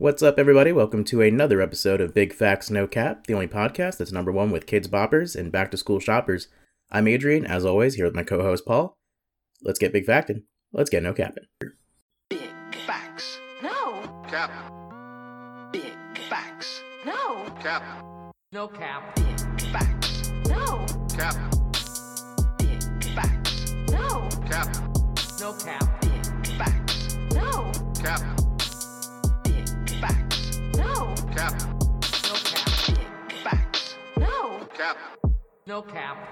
What's up, everybody? Welcome to another episode of Big Facts No Cap, the only podcast that's number one with kids boppers and back to school shoppers. I'm Adrian, as always, here with my co host Paul. Let's get big facting. Let's get no capping. Big facts. No, Cap. Big facts. no, Cap. No cap. Big facts. no, Cap. Big facts. no, Cap. No cap. Big facts. no, Cap. Cap. No cap. Facts. no, Cap. No cap.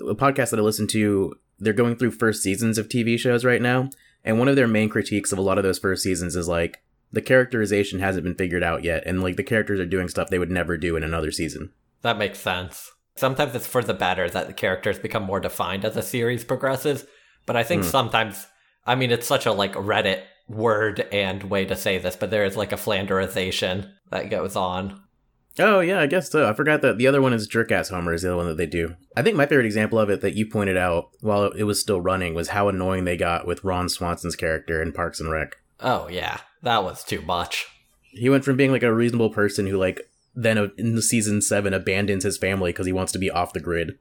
A podcast that I listen to, they're going through first seasons of TV shows right now, and one of their main critiques of a lot of those first seasons is like, the characterization hasn't been figured out yet, and like the characters are doing stuff they would never do in another season. That makes sense. Sometimes it's for the better that the characters become more defined as the series progresses, but I think Hmm. sometimes, I mean, it's such a like Reddit word and way to say this, but there is like a Flanderization that goes on. Oh yeah, I guess so. I forgot that the other one is Jerkass Homer is the other one that they do. I think my favorite example of it that you pointed out while it was still running was how annoying they got with Ron Swanson's character in Parks and Rec. Oh yeah, that was too much. He went from being like a reasonable person who like then uh, in season seven abandons his family because he wants to be off the grid.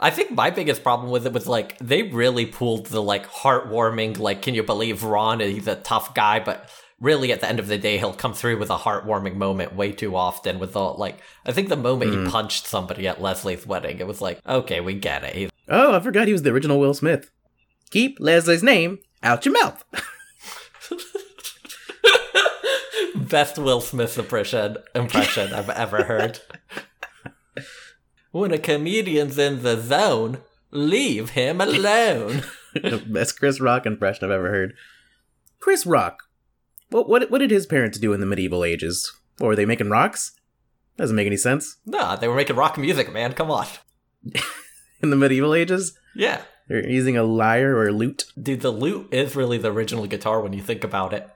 I think my biggest problem with it was like they really pulled the like heartwarming, like, can you believe Ron? He's a tough guy, but really at the end of the day, he'll come through with a heartwarming moment way too often. With all like, I think the moment he hmm. punched somebody at Leslie's wedding, it was like, okay, we get it. He's Oh, I forgot he was the original Will Smith. Keep Leslie's name out your mouth. best Will Smith impression impression I've ever heard. when a comedian's in the zone, leave him alone. Best Chris Rock impression I've ever heard. Chris Rock. What what what did his parents do in the medieval ages? What were they making rocks? Doesn't make any sense. nah, they were making rock music, man. Come on. In the medieval ages, Yeah. they're using a lyre or a lute. Dude, the lute is really the original guitar when you think about it.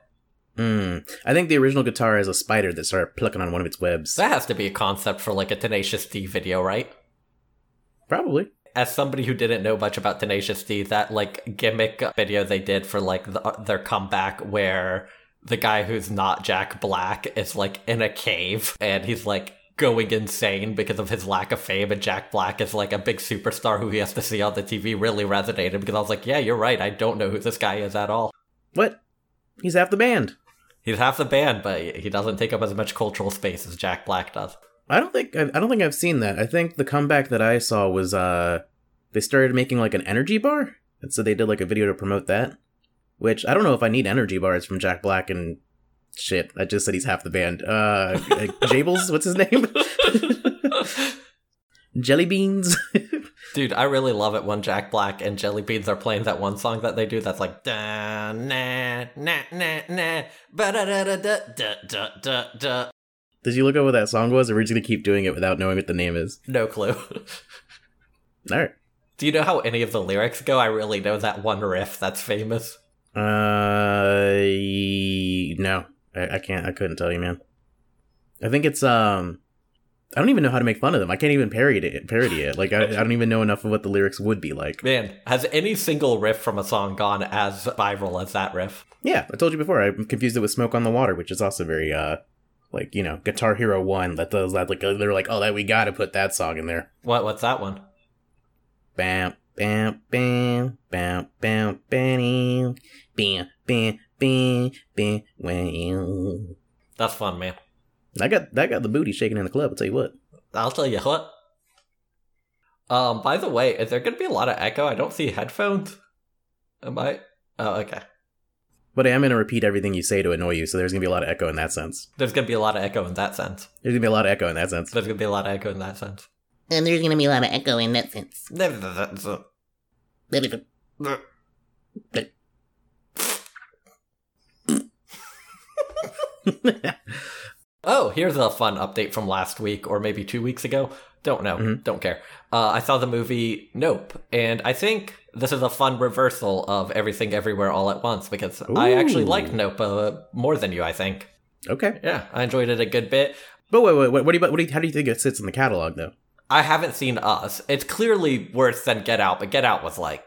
Hmm. I think the original guitar has a spider that started plucking on one of its webs. That has to be a concept for like a Tenacious D video, right? Probably. As somebody who didn't know much about Tenacious D, that like gimmick video they did for like the, their comeback where the guy who's not Jack Black is like in a cave and he's like going insane because of his lack of fame and Jack Black is like a big superstar who he has to see on the TV really resonated because I was like, yeah, you're right. I don't know who this guy is at all. What? He's half the band. He's half the band, but he doesn't take up as much cultural space as Jack Black does. I don't think I don't think I've seen that. I think the comeback that I saw was uh they started making like an energy bar, and so they did like a video to promote that. Which I don't know if I need energy bars from Jack Black and shit. I just said he's half the band. Uh, Jables, what's his name? Jelly beans. Dude, I really love it when Jack Black and Jelly Beans are playing that one song that they do that's like da na na na na ba da da da da da da da da. Did you look up what that song was, or were you just gonna keep doing it without knowing what the name is? No clue. All right. do you know how any of the lyrics go? I really know that one riff that's famous. Uh, no, I, I can't. I couldn't tell you, man. I think it's um, I don't even know how to make fun of them. I can't even parody it. Parody it. Like I, I don't even know enough of what the lyrics would be like. Man, has any single riff from a song gone as viral as that riff? Yeah, I told you before. I confused it with "Smoke on the Water," which is also very uh, like you know, Guitar Hero One. That does that. Like they're like, oh, that we got to put that song in there. What? What's that one? Bam, bam, bam, bam, bam, bam, bam, bam, bam, bam, bam. That's fun, man. I got that got the booty shaking in the club. I'll tell you what. I'll tell you what. Um, by the way, is there gonna be a lot of echo? I don't see headphones. Am I? Oh, okay. But I am going to repeat everything you say to annoy you, so there's going to be a lot of echo in that sense. There's gonna be a lot of echo in that sense. There's going to be a lot of echo in that sense. There's gonna be a lot of echo in that sense. and there's gonna be a lot of echo in that sense. Oh, here's a fun update from last week or maybe two weeks ago. Don't know. Mhm. Don't care. Uh, I saw the movie Nope, and I think this is a fun reversal of Everything Everywhere All at Once because I actually Ooh. liked Nope uh, more than you. I think. okay. Yeah, I enjoyed it a good bit. But wait, wait, wait. What do you, what do you, how do you think it sits in the catalog, though? I haven't seen Us. It's clearly worse than Get Out, but Get Out was like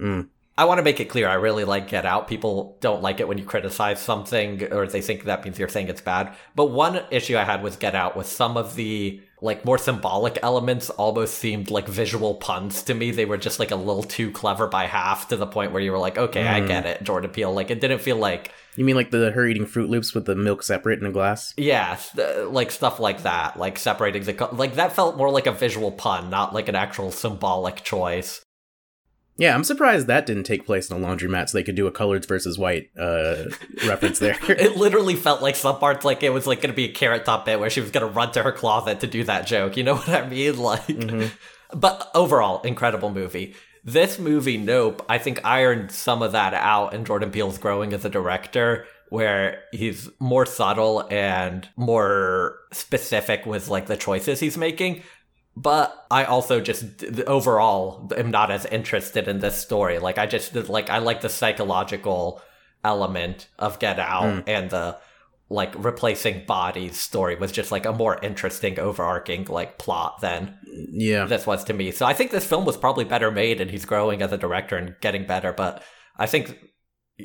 Mm. I want to make it clear I really like Get Out. People don't like it when you criticize something or they think that means you're saying it's bad. But one issue I had with Get Out was some of the like more symbolic elements almost seemed like visual puns to me. They were just like a little too clever by half to the point where you were like, okay, I Mm. get it, Jordan Peele. Like it didn't feel like You mean like the her eating Fruit Loops with the milk separate in a glass? yeah, st- like stuff like that, like separating the co- like that felt more like a visual pun, not like an actual symbolic choice. Yeah, I'm surprised that didn't take place in a laundromat so they could do a colors versus white uh, reference there. It literally felt like some parts like it was like gonna be a carrot top bit where she was gonna run to her closet to do that joke. You know what I mean? Like, Mhm. but overall, incredible movie. This movie, Nope, I think ironed some of that out in Jordan Peele's growing as a director, where he's more subtle and more specific with like the choices he's making. But I also just overall am not as interested in this story. Like I just like I like the psychological element of Get Out Mm. and the like replacing bodies story was just like a more interesting overarching like plot than yeah. this was to me. So I think this film was probably better made and he's growing as a director and getting better, but I think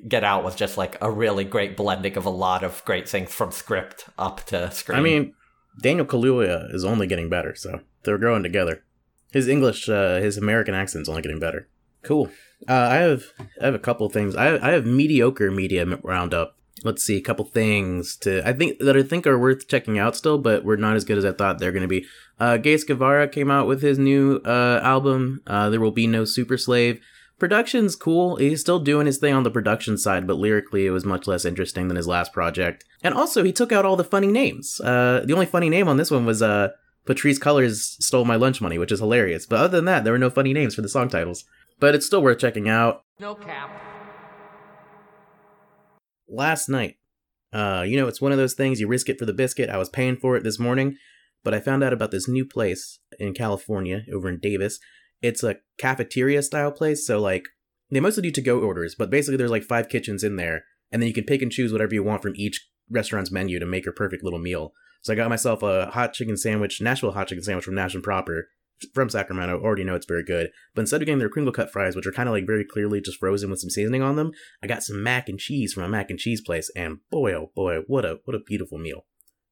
Get Out was just like a really great blending of a lot of great things from script up to screen. I mean, Daniel Kaluuya is only getting better, so they're growing together. His English, uh, his American accent's only getting better. Cool. Uh, I have I have a couple things. I I have mediocre media roundup. Let's see, a couple things to I think that I think are worth checking out still, but we're not as good as I thought they're going to be. Uh, Gates Guevara came out with his new uh, album. Uh, there will be no Super Slave. Production's cool. He's still doing his thing on the production side, but lyrically it was much less interesting than his last project. And also, he took out all the funny names. Uh, the only funny name on this one was uh, Patrisse Cullors Stole My Lunch Money, which is hilarious. But other than that, there were no funny names for the song titles. But it's still worth checking out. No cap. Last night, uh, you know, it's one of those things you risk it for the biscuit. I was paying for it this morning, but I found out about this new place in California over in Davis. It's a cafeteria style place, so like they mostly do to go orders, but basically there's like five kitchens in there, and then you can pick and choose whatever you want from each restaurant's menu to make your perfect little meal. So I got myself a hot chicken sandwich, Nashville hot chicken sandwich from Nash and Proper from Sacramento. Already know it's very good. But instead of getting their crinkle cut fries, which are kind of like very clearly just frozen with some seasoning on them, I got some mac and cheese from a mac and cheese place, and boy oh boy, what a what a beautiful meal.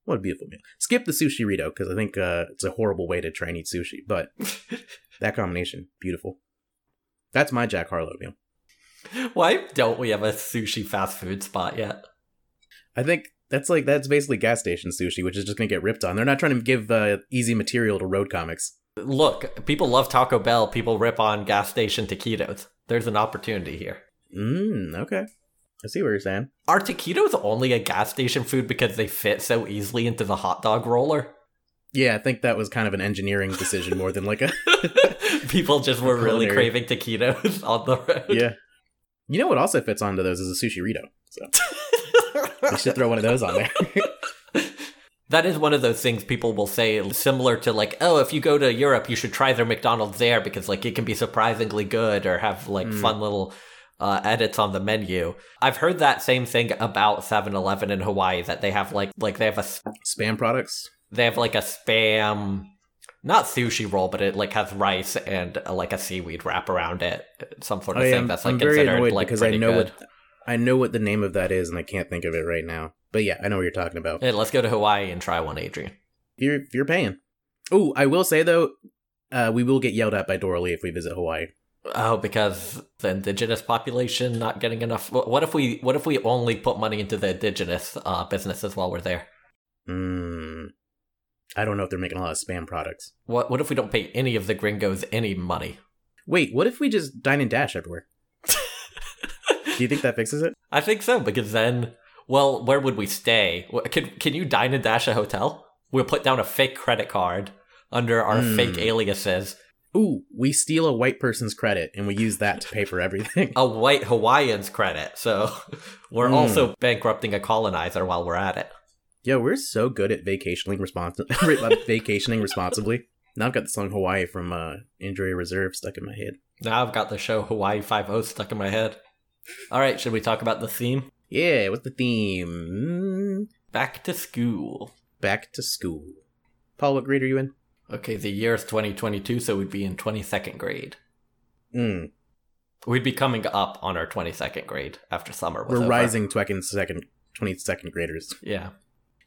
What a beautiful meal. Skip the sushi Rito because I think uh, it's a horrible way to try and eat sushi, but that combination, beautiful. That's my Jack Harlow meal. why don't we have a sushi fast food spot yet? I think that's like that's basically gas station sushi, which is just gonna get ripped on. They're not trying to give uh, easy material to road comics. Look, people love Taco Bell. People rip on gas station taquitos. There's an opportunity here. Mm, okay. I see what you're saying. Are taquitos only a gas station food because they fit so easily into the hot dog roller? Yeah, I think that was kind of an engineering decision more than like a People just were really craving taquitos on the road. yeah. You know what also fits onto those is a sushi Rito. So we should throw one of those on there. That is one of those things people will say, similar to like, oh, if you go to Europe, you should try their McDonald's there because like it can be surprisingly good or have like Mm. fun little uh, edits on the menu. I've heard that same thing about 7-Eleven in Hawaii that they have like like they have a Spam products. They have like a spam not sushi roll, but it like has rice and uh, like a seaweed wrap around it, some sort of I thing am, that's like I'm very considered annoyed like because I know good. what I know what the name of that is and I can't think of it right now. But yeah, I know what you're talking about. Hey, let's go to Hawaii and try one, Adrian. If you're, you're paying. Oh, I will say though, uh, we will get yelled at by Doralee if we visit Hawaii. Oh, because the indigenous population not getting enough. What if we? What if we only put money into the indigenous uh, businesses while we're there? Mm, I don't know if they're making a lot of spam products. What? What if we don't pay any of the gringos any money? Wait, what if we just dine and dash everywhere? Do you think that fixes it? I think so because then, well, where would we stay? Can Can you dine and dash a hotel? We'll put down a fake credit card under our Hmm. fake aliases. Ooh, we steal a white person's credit and we use that to pay for everything. A white Hawaiian's credit. So we're Hmm. also bankrupting a colonizer while we're at it. Yo, we're so good at vacationing respons- vacationing responsibly. Now I've got the song Hawaii from uh, Injury Reserve stuck in my head. Now I've got the show Hawaii Five O stuck in my head. All right, should we talk about the theme? Yeah, what's the theme? Mm, Back to school. Back to school. Paul, what grade are you in? Okay, the year is 2022, so we'd be in 22nd grade. Mm. We'd be coming up on our 22nd grade after summer We're over. rising second, second, twenty second graders. Yeah.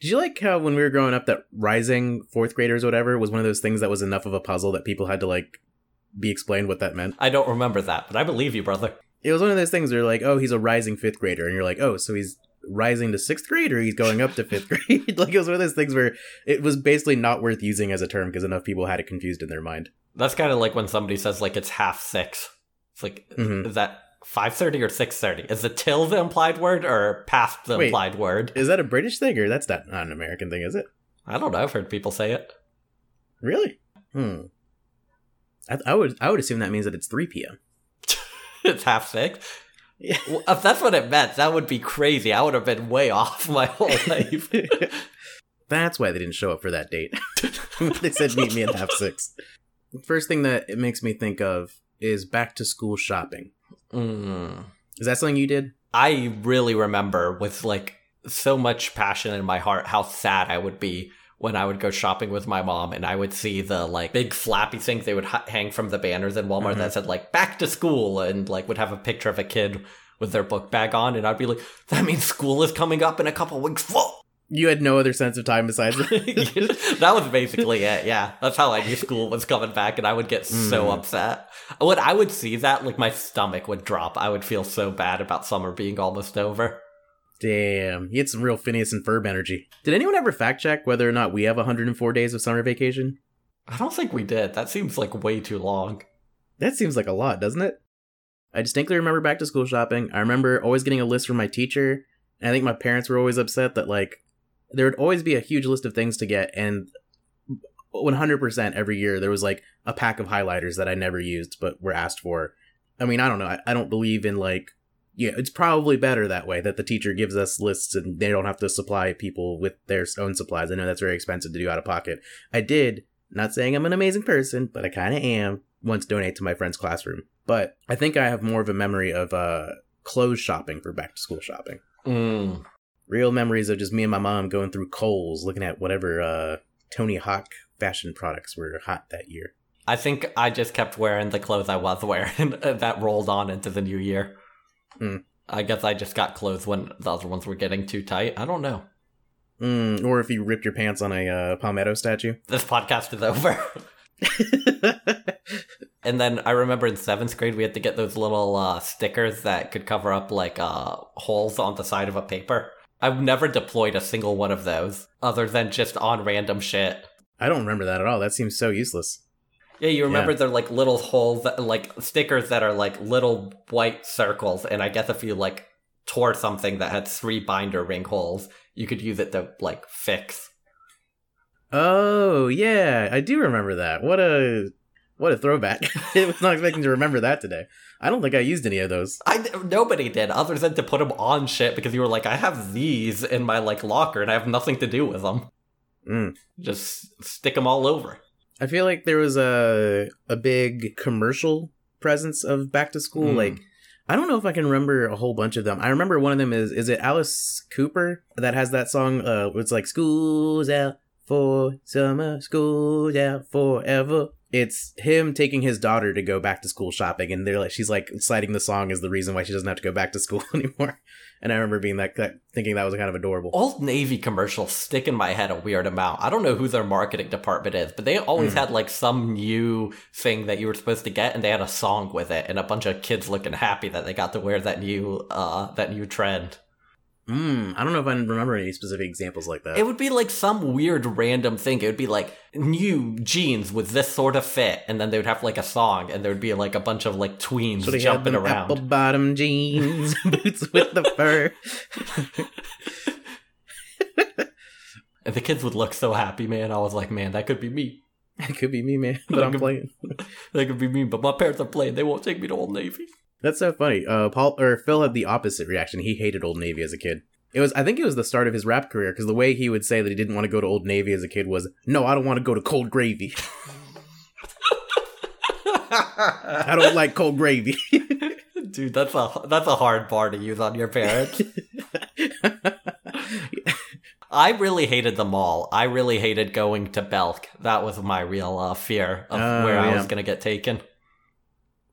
Did you like how when we were growing up that rising fourth graders, or whatever, was one of those things that was enough of a puzzle that people had to like be explained what that meant? I don't remember that, but I believe you, brother. It was one of those things where like, oh, he's a rising fifth grader, and you're like, oh, so he's rising to sixth grade, or he's going up to fifth grade. like it was one of those things where it was basically not worth using as a term because enough people had it confused in their mind. That's kind of like when somebody says like it's half six. It's like Mhm. that five thirty or six thirty? Is the till the implied word or past the Wait. implied word? Is that a British thing, or that's not, not an American thing? Is it I don't know. I've heard people say it. really? Hmm. I, I would I would assume that means that it's three p.m. it's half six. Yeah. Well, if that's what it meant, that would be crazy. I would have been way off my whole life. That's why they didn't show up for that date. they said meet me at half six. First thing that it makes me think of is back to school shopping. Mm. Is that something you did? I really remember with like so much passion in my heart how sad I would be when I would go shopping with my mom and I would see the like big flappy things they would h- hang from the banners in Walmart Mhm. that said like back to school and like would have a picture of a kid with their book bag on and I'd be like that means school is coming up in a couple weeks. Whoa! You had no other sense of time besides that was basically it. Yeah, that's how I knew school was coming back, and I would get so Mm. upset. When I would see that, like my stomach would drop. I would feel so bad about summer being almost over. Damn, you had some real Phineas and Ferb energy. Did anyone ever fact check whether or not we have 104 days of summer vacation? I don't think we did. That seems like way too long. That seems like a lot, doesn't it? I distinctly remember back to school shopping. I remember always getting a list from my teacher, and I think my parents were always upset that like there would always be a huge list of things to get, and 100% every year there was like a pack of highlighters that I never used but were asked for. I mean, I don't know. I, I don't believe in like yeah, it's probably better that way that the teacher gives us lists and they don't have to supply people with their own supplies. I know that's very expensive to do out of pocket. I did, not saying I'm an amazing person, but I kind of am, once donate to my friend's classroom. But I think I have more of a memory of uh, clothes shopping for back to school shopping. Mm. Real memories of just me and my mom going through Kohl's, looking at whatever uh, Tony Hawk fashion products were hot that year. I think I just kept wearing the clothes I was wearing, that rolled on into the new year. Hmm. I guess I just got clothes when the other ones were getting too tight. I don't know. Mm, or if you ripped your pants on a uh, Palmetto statue. This podcast is over. And then I remember in seventh grade we had to get those little uh, stickers that could cover up like uh, holes on the side of a paper. I've never deployed a single one of those, other than just on random shit. I don't remember that at all. That seems so useless. Yeah, you remember Yeah. they're like little holes, like stickers that are like little white circles, and I guess if you like tore something that had three binder ring holes, you could use it to like fix. Oh yeah, I do remember that. What a what a throwback! I was not expecting to remember that today. I don't think I used any of those. I nobody did other than to put them on shit because you were like, I have these in my like locker and I have nothing to do with them. Mm. Just stick them all over. I feel like there was a a big commercial presence of back to school. Hmm. Like I don't know if I can remember a whole bunch of them. I remember one of them is is it Alice Cooper that has that song? Uh, it's like "School's out for summer, school's out forever." It's him taking his daughter to go back to school shopping, and they're like, she's like citing the song as the reason why she doesn't have to go back to school anymore. And I remember being like that, thinking that was kind of adorable. Old Navy commercials stick in my head a weird amount. I don't know who their marketing department is, but they always Hmm. had like some new thing that you were supposed to get, and they had a song with it, and a bunch of kids looking happy that they got to wear that new uh that new trend. Mm, I don't know if I remember any specific examples like that. It would be like some weird random thing. It would be like new jeans with this sort of fit, and then they would have like a song, and there would be like a bunch of like tweens So they had jumping them around. apple bottom jeans, boots with the fur. And the kids would look so happy, man. I was like, man, that could be me. It could be me, man, but I'm playing. That could be me, but my parents are playing. They won't take me to Old Navy. That's so funny. Uh, Paul or Phil had the opposite reaction. He hated Old Navy as a kid. It was, I think, it was the start of his rap career because the way he would say that he didn't want to go to Old Navy as a kid was, "No, I don't want to go to Cold Gravy. I don't like cold gravy." Dude, that's a that's a hard bar to use on your parents. I really hated the mall. I really hated going to Belk. That was my real uh, fear of Oh, where I was gonna get taken.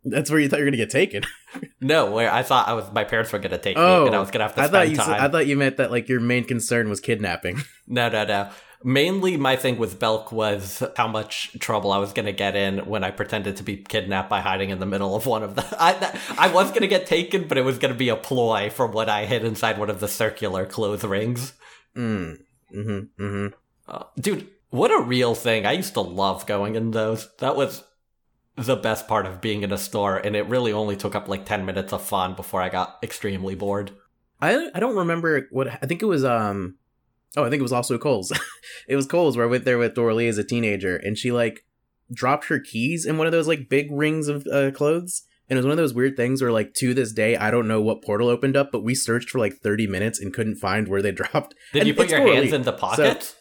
That's where you thought you were gonna get taken. No, where I thought I was my parents were gonna take Oh, me and I was gonna have to I spend thought you. time. I thought you meant that like your main concern was kidnapping. No, no, no. Mainly, my thing with Belk was how much trouble I was going to get in when I pretended to be kidnapped by hiding in the middle of one of the. I, I was going to get taken, but it was going to be a ploy from what I hid inside one of the circular clothes rings. Mm. Mm-hmm. Mm-hmm. Uh, dude, what a real thing. I used to love going in those. That was the best part of being in a store, and it really only took up like 10 minutes of fun before I got extremely bored. I I don't remember what I think it was. Um. Oh, I think it was also Kohl's. it was Kohl's where I went there with Dorley as a teenager, and she like dropped her keys in one of those like big rings of uh, clothes. And it was one of those weird things where, like, to this day, I don't know what portal opened up, but we searched for like 30 minutes and couldn't find where they dropped. Did And you put your hands in the pockets?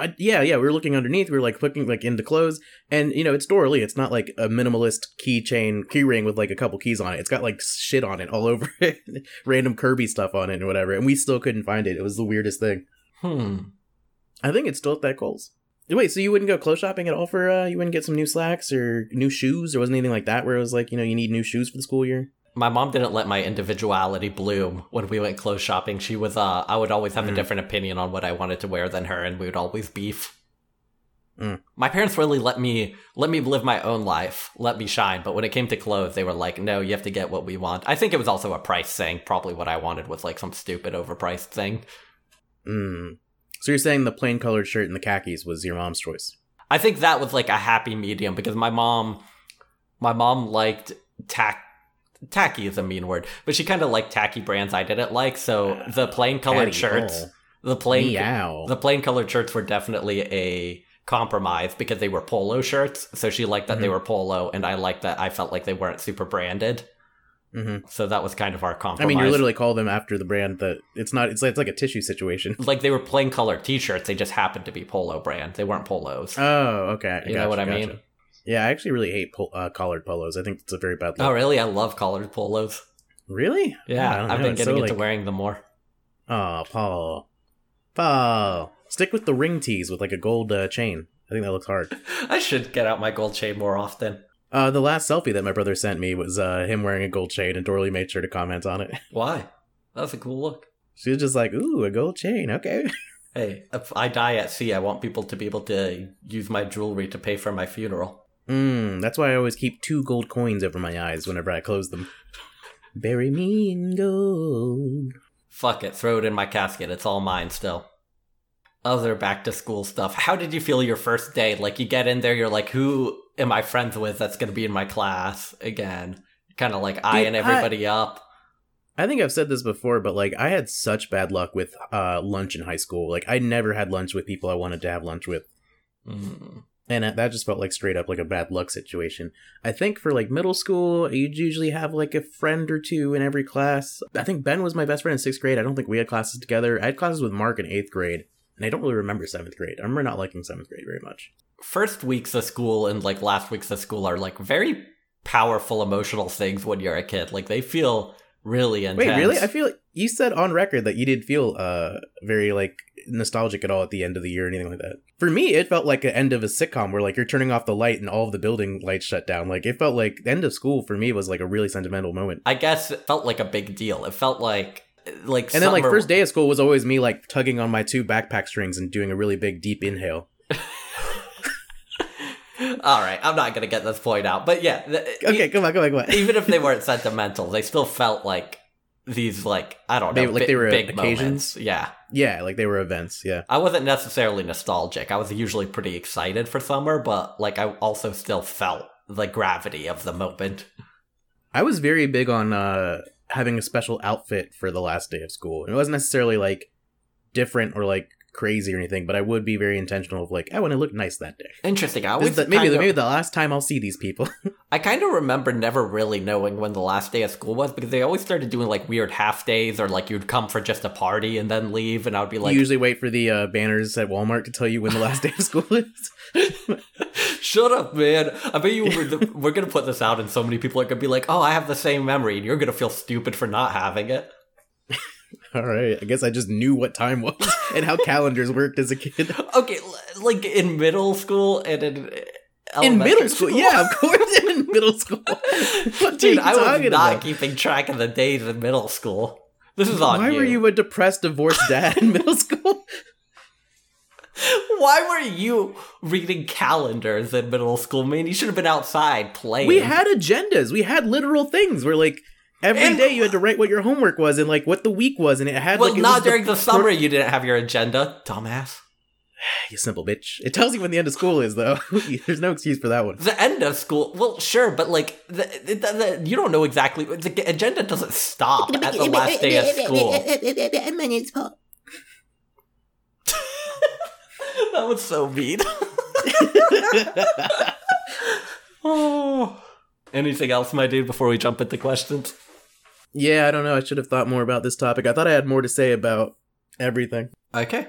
I, yeah, yeah, we were looking underneath. We were like looking like into clothes, and you know, it's Dora Lee. It's not like a minimalist keychain key ring with like a couple keys on it. It's got like shit on it all over it, random Kirby stuff on it and whatever. And we still couldn't find it. It was the weirdest thing. hmm. I think it's still at that Kohl's. Wait, so you wouldn't go clothes shopping at all for? uh You wouldn't get some new slacks or new shoes? There wasn't anything like that where it was like you know you need new shoes for the school year. My mom didn't let my individuality bloom when we went clothes shopping. She was uh I would always have a Mm. different opinion on what I wanted to wear than her and we would always beef. Mm. My parents really let me let me live my own life, let me shine, but when it came to clothes, they were like, "No, you have to get what we want." I think it was also a price thing. Probably what I wanted was like some stupid overpriced thing. Mm. So you're saying the plain colored shirt and the khakis was your mom's choice? I think that was like a happy medium because my mom my mom liked tack tacky is a mean word, but she kind of liked tacky brands I didn't like, so the plain colored Patty, shirts, oh, the plain meow. the plain colored shirts were definitely a compromise because they were polo shirts. So she liked that they Mhm. were polo and I liked that I felt like they weren't super branded. hmm So that was kind of our compromise. I mean, you literally call them after the brand that it's not. It's like, it's like a tissue situation. like they were plain colored t-shirts, they just happened to be polo brand. They weren't polos. Oh, okay. You know what I gotcha. mean? Yeah, I actually really hate pol- uh, collared polos. I think it's a very bad look. oh really? I love collared polos. Really? Yeah, I've know, been it's getting so, into like- wearing them more. Oh, Paul. Paul. Stick with the ring tees with like a gold uh, chain. I think that looks hard. I should get out my gold chain more often. Uh, the last selfie that my brother sent me was uh, him wearing a gold chain, and Dorley made sure to comment on it. Why? That's a cool look. She was just like, "Ooh, a gold chain. Okay." Hey, if I die at sea, I want people to be able to use my jewelry to pay for my funeral. Mm, that's why I always keep two gold coins over my eyes whenever I close them. Bury me in gold. Fuck it, throw it in my casket. It's all mine still. Other back to school stuff. How did you feel your first day? Like you get in there, you're like, who am I friends with that's gonna be in my class again? Kind of like eyeing I- everybody up. I think I've said this before, but like I had such bad luck with uh, lunch in high school. Like I never had lunch with people I wanted to have lunch with. Mm. And that- that just felt like straight up like a bad luck situation. I think for like middle school, you'd usually have like a friend or two in every class. I think Ben was my best friend in sixth grade. I don't think we had classes together. I had classes with Mark in eighth grade, and I don't really remember seventh grade. I remember not liking seventh grade very much. First weeks of school and like last weeks of school are like very powerful emotional things when you're a kid. Like they feel really intense. Wait, really? I feel like you said on record that you didn't feel uh very like nostalgic at all at the end of the year or anything like that. For me, it felt like the end of a sitcom where like you're turning off the light and all of the building lights shut down. Like it felt like the end of school for me was like a really sentimental moment. I guess it felt like a big deal. It felt like like And then like first day of school was always me like tugging on my two backpack strings and doing a really big deep inhale. All right, I'm not gonna get this point out, but yeah. Okay, e- come on, come on, come on. even if they weren't sentimental, they still felt like these like I don't They- know, like bi- they were big occasions? moments. Yeah, yeah, like they were events. Yeah. I wasn't necessarily nostalgic. I was usually pretty excited for summer, but like I also still felt the gravity of the moment. I was very big on uh having a special outfit for the last day of school. It wasn't necessarily like different or like crazy or anything, but I would be very intentional of like I want to look nice that day. Interesting. I This always is the, maybe kinda- maybe the last time I'll see these people. I kind of remember never really knowing when the last day of school was because they always started doing like weird half days or like you'd come for just a party and then leave, and I would be like, you usually wait for the uh, banners at Walmart to tell you when the last day of school is. Shut up, man. I bet you we're, the, we're gonna put this out, and so many people are gonna be like, "Oh, I have the same memory," and you're gonna feel stupid for not having it. All right, I guess I just knew what time was and how calendars worked as a kid. Okay, like in middle school and in in middle elementary school. Yeah, of course, in middle school. What Dude, I was not about? keeping track of the days in middle school. This is on Why you. were you a depressed, divorced dad in middle school? Why were you reading calendars in middle school? Man, you should have been outside playing. We had agendas. We had literal things where like every day And- you had to write what your homework was and like what the week was, and it had well, like it not was during the summer. You didn't have your agenda, dumbass. You simple bitch. It tells you when the end of school is though. There's no excuse for that one. The end of school. Well, sure, but like the, the, the, you don't know exactly. The agenda doesn't stop at the last day of school. My name's Paul. that was so mean. oh. Anything else, my dude, before we jump into questions? Yeah, I don't know. I should have thought more about this topic. I thought I had more to say about everything. Okay.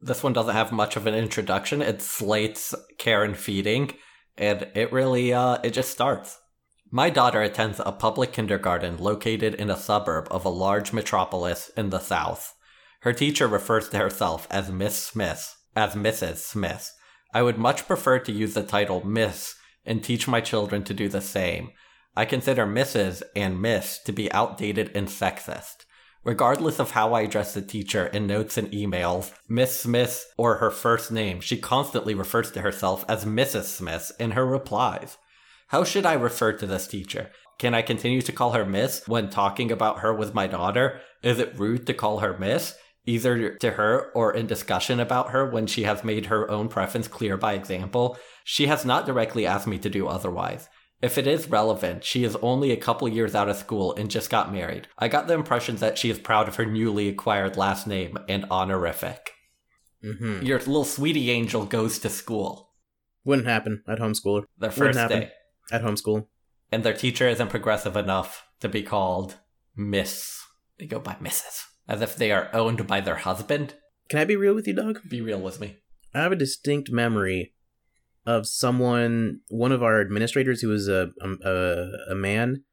This one doesn't have much of an introduction. It's slates Karen feeding, and it really, uh, it just starts. My daughter attends a public kindergarten located in a suburb of a large metropolis in the south. Her teacher refers to herself as Miss Smith, as Mrs. Smith. I would much prefer to use the title Miss and teach my children to do the same. I consider Mrs. and Miss to be outdated and sexist. Regardless of how I address the teacher in notes and emails, Miss Smith or her first name, she constantly refers to herself as Mrs. Smith in her replies. How should I refer to this teacher? Can I continue to call her Miss when talking about her with my daughter? Is it rude to call her Miss? Either to her or in discussion about her when she has made her own preference clear by example? She has not directly asked me to do otherwise. If it is relevant, she is only a couple years out of school and just got married. I got the impression that she is proud of her newly acquired last name and honorific. Mm-hmm. Your little sweetie angel goes to school. Wouldn't happen at homeschooler. Their Wouldn't first happen. day. At homeschool. And their teacher isn't progressive enough to be called Miss. They go by Mrs. As if they are owned by their husband. Can I be real with you, dog? Be real with me. I have a distinct memory of someone, one of our administrators who was a a, a, man,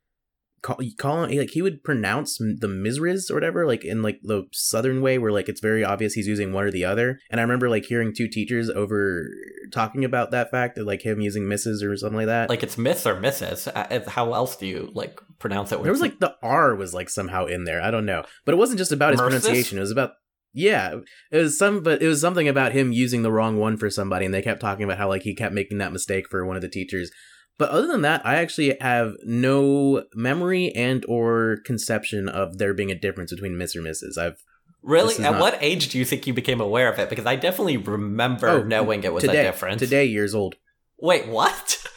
call, calling like he would pronounce the Mizriz or whatever, like in like the southern way, where like it's very obvious he's using one or the other. And I remember like hearing two teachers over talking about that fact, that like him using Mrs. or something like that. Like it's Miss or Mrs. Uh, How else do you like pronounce it? there was like the R was like somehow in there. I don't know, but it wasn't just about his Mercis? pronunciation. It was about yeah, it was some, but it was something about him using the wrong one for somebody, and they kept talking about how like he kept making that mistake for one of the teachers. But other than that, I actually have no memory and or conception of there being a difference between Miss or Mrs. I've really. At not- what age do you think you became aware of it? Because I definitely remember Oh, knowing it was today, a difference. Today, years old. Wait, what?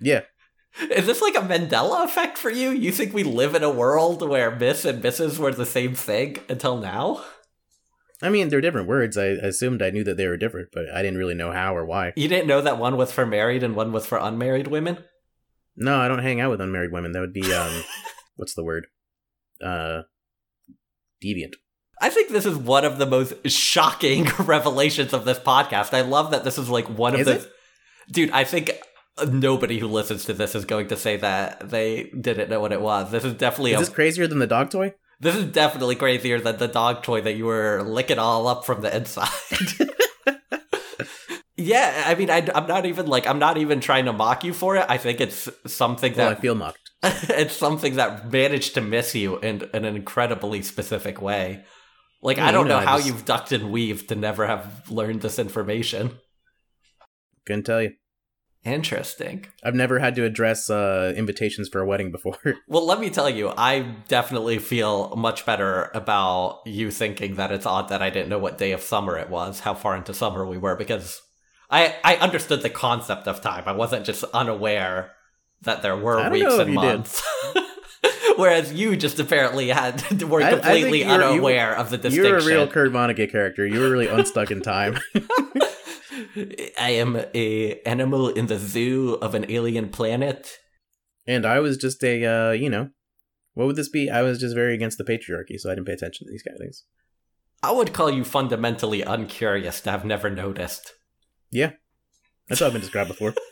Yeah, Is this like a Mandela effect for you? You think we live in a world where Miss and Mrs. were the same thing until now? I mean they're different words. I assumed I knew that they were different, but I didn't really know how or why. You didn't know that one was for married and one was for unmarried women? No, I don't hang out with unmarried women. That would be um, what's the word? Uh, deviant. I think this is one of the most shocking revelations of this podcast. I love that this is like one of Is the. it? Dude, I think nobody who listens to this is going to say that they didn't know what it was. This is definitely Is a, this crazier than the dog toy? This is definitely crazier than the dog toy that you were licking all up from the inside. yeah, I mean, I, am not even like I'm not even trying to mock you for it. I think it's something Well, I feel mocked. it's something that managed to miss you in, in an incredibly specific way. Like Yeah, I don't you know, know how just- you've ducked and weaved to never have learned this information. Couldn't tell you. Interesting. I've never had to address uh, invitations for a wedding before. Well, let me tell you, I definitely feel much better about you thinking that it's odd that I didn't know what day of summer it was, how far into summer we were, because I I understood the concept of time. I wasn't just unaware that there were weeks and months. Whereas you just apparently had were I- I completely you're- unaware of the distinction. You're a real Kurt Vonnegut character. You were really unstuck in time. I am a animal in the zoo of an alien planet. and I was just a, uh, you know, what would this be? I was just very against the patriarchy, so I didn't pay attention to these kind of things. I would call you fundamentally uncurious to have never noticed. Yeah, that's how I've been described before.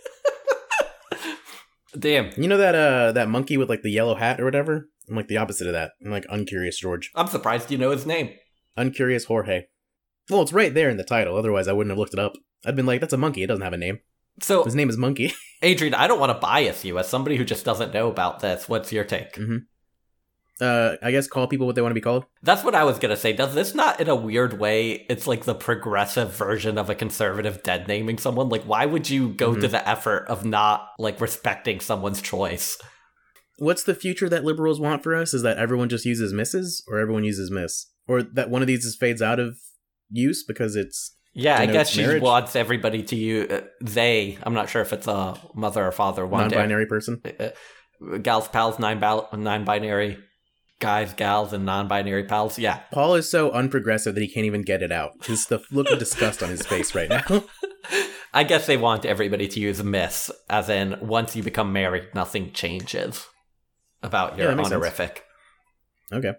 Damn, You know that uh that monkey with like the yellow hat or whatever? I'm like the opposite of that. I'm like uncurious George. I'm surprised you know his name. Uncurious Jorge. Well, it's right there in the title. Otherwise, I wouldn't have looked it up. I'd been like, that's a monkey. It doesn't have a name. So, His name is Monkey. Adrian, I don't want to bias you as somebody who just doesn't know about this. What's your take? Uh, I guess call people what they want to be called. That's what I was gonna say. Does this not, in a weird way, it's like the progressive version of a conservative dead naming someone? Like, why would you go to the effort of not like respecting someone's choice? What's the future that liberals want for us? Is that everyone just uses misses, or everyone uses miss, or that one of these just fades out of use because it's Yeah, I guess she marriage? wants everybody to use uh, they. I'm not sure if it's a mother or father. One non-binary person. uh, gals, pals, nine bal- non-binary guys, gals, and non-binary pals. Yeah, Paul is so unprogressive that he can't even get it out. His the look of disgust on his face right now. I guess they want everybody to use miss, as in once you become married, nothing changes about your sense. honorific. okay.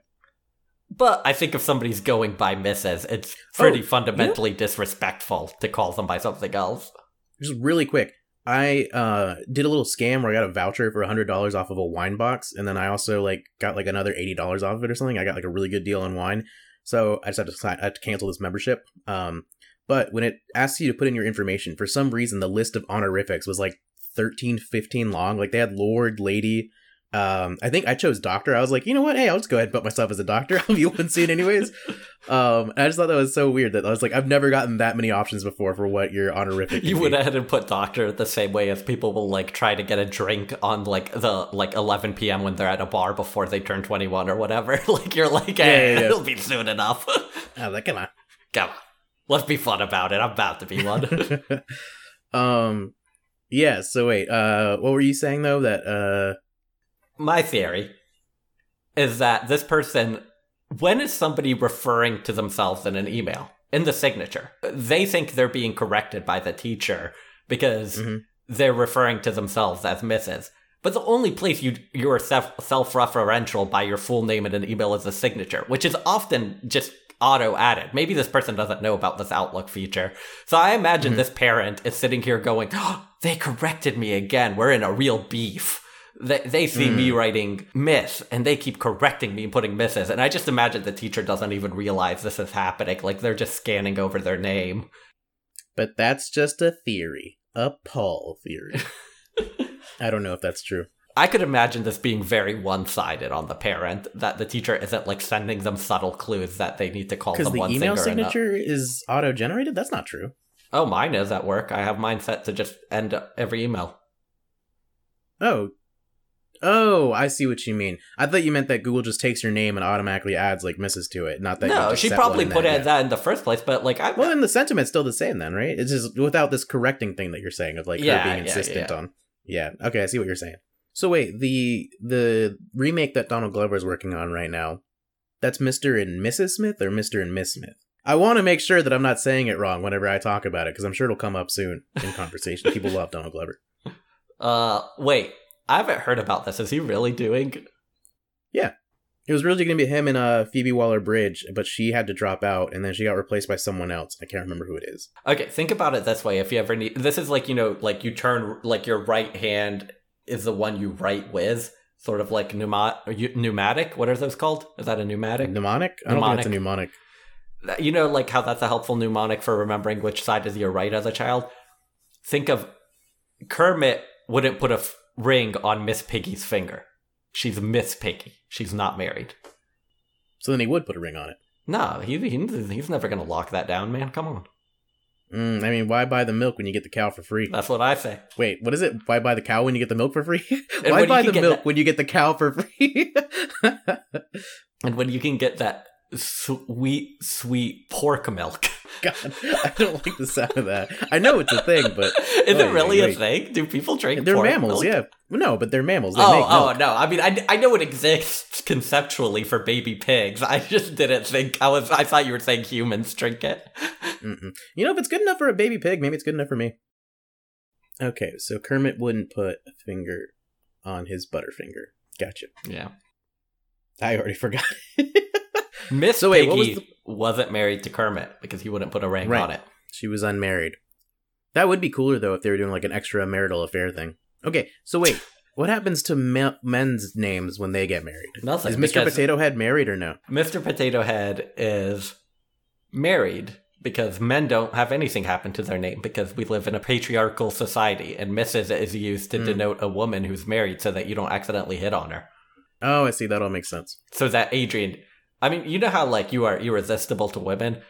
But I think if somebody's going by misses, it's pretty Oh, fundamentally disrespectful to call them by something else. Just really quick. I uh did a little scam where I got a voucher for hundred dollars off of a wine box, and then I also like got like another eighty dollars off of it or something. I got like a really good deal on wine, so I just have to sign, I have to cancel this membership. Um, but when it asks you to put in your information, for some reason the list of honorifics was like 13, 15 long. Like they had Lord, Lady. Um, I think I chose Doctor. I was like, you know what? Hey, I'll just go ahead and put myself as a doctor. you wouldn't see it anyways. Um, I just thought that was so weird that I was like, I've never gotten that many options before for what your honorific. You went be. ahead and put doctor the same way as people will like try to get a drink on like the like 11 p.m. when they're at a bar before they turn 21 or whatever. like you're like, hey, yeah, yeah. it'll be soon enough. I was like, come on. Come on, let's be fun about it. I'm about to be one. um yeah so wait uh what were you saying though that uh My theory is that this person, when is somebody referring to themselves in an email in the signature? They think they're being corrected by the teacher because Mhm. they're referring to themselves as Mrs. But the only place you you're self self referential by your full name in an email is the signature, which is often just auto added. Maybe this person doesn't know about this Outlook feature. So I imagine this parent is sitting here going, oh, "They corrected me again. We're in a real beef." They, they see me hmm. writing miss and they keep correcting me and putting misses. And I just imagine the teacher doesn't even realize this is happening. Like they're just scanning over their name. but that's just a theory a paul theory i don't know if that's true I could imagine this being very one sided on the parent, that the teacher isn't like sending them subtle clues that they need to call them the one email signature is auto generated that's not true Oh, mine is at work. I have mine set to just end every email. oh oh i see what you mean. I thought you meant that google just takes your name and automatically adds like misses to it not that No, she probably put that, it that in the first place, but like I well then the sentiment's still the same then right? It's just without this correcting thing that you're saying of like Yeah, her being yeah, insistent yeah. on. Yeah okay i see what you're saying. So wait the the remake that donald glover is working on right now that's mr and mrs smith or mr and miss smith? I want to make sure that i'm not saying it wrong whenever i talk about it because i'm sure it'll come up soon in conversation. People love donald glover. Uh wait, I haven't heard about this. Is he really doing Yeah, it was really going to be him and uh phoebe waller bridge but she had to drop out and then she got replaced by someone else i can't remember who it is Okay, think about it this way. If you ever need this is like, you know, like you turn like your right hand is the one you write with, sort of like pneumatic pneumatic. What are those called? Is that a pneumatic? mnemonic i don't think it's a mnemonic you know like how that's a helpful mnemonic for remembering which side is your right as a child think of kermit wouldn't put a f- ring on miss piggy's finger she's miss piggy she's not married so then he would put a ring on it no he, he he's never gonna lock that down man come on Mm, I mean, why buy the milk when you get the cow for free? that's what i say Wait, what is it? Why buy the cow when you get the milk for free? Why buy the milk that- when you get the cow for free? and when you can get that sweet sweet pork milk God, I don't like the sound of that. I know it's a thing, but is Wait, it oh, really wait. a thing do people drink they're pork mammals. milk? Yeah, no, but they're mammals. They oh, make oh no! I mean, I, I know it exists conceptually for baby pigs. I just didn't think I was. I thought you were saying humans drink it. Mm-mm. You know, if it's good enough for a baby pig, maybe it's good enough for me. Okay, so Kermit wouldn't put a finger on his butterfinger. Gotcha. Yeah, I already forgot. Miss So wait, Piggy what was the- wasn't married to Kermit because he wouldn't put a ring Right. on it. She was unmarried. That would be cooler though if they were doing like an extramarital affair thing. Okay, so wait, what happens to me- men's names when they get married? Nothing. Is Mr. Potato Head married or no? Mr. Potato Head is married because men don't have anything happen to their name because we live in a patriarchal society and Mrs. is used to Hmm. denote a woman who's married so that you don't accidentally hit on her. Oh, I see. That all makes sense. So that Adrian, I mean, you know how like you are irresistible to women.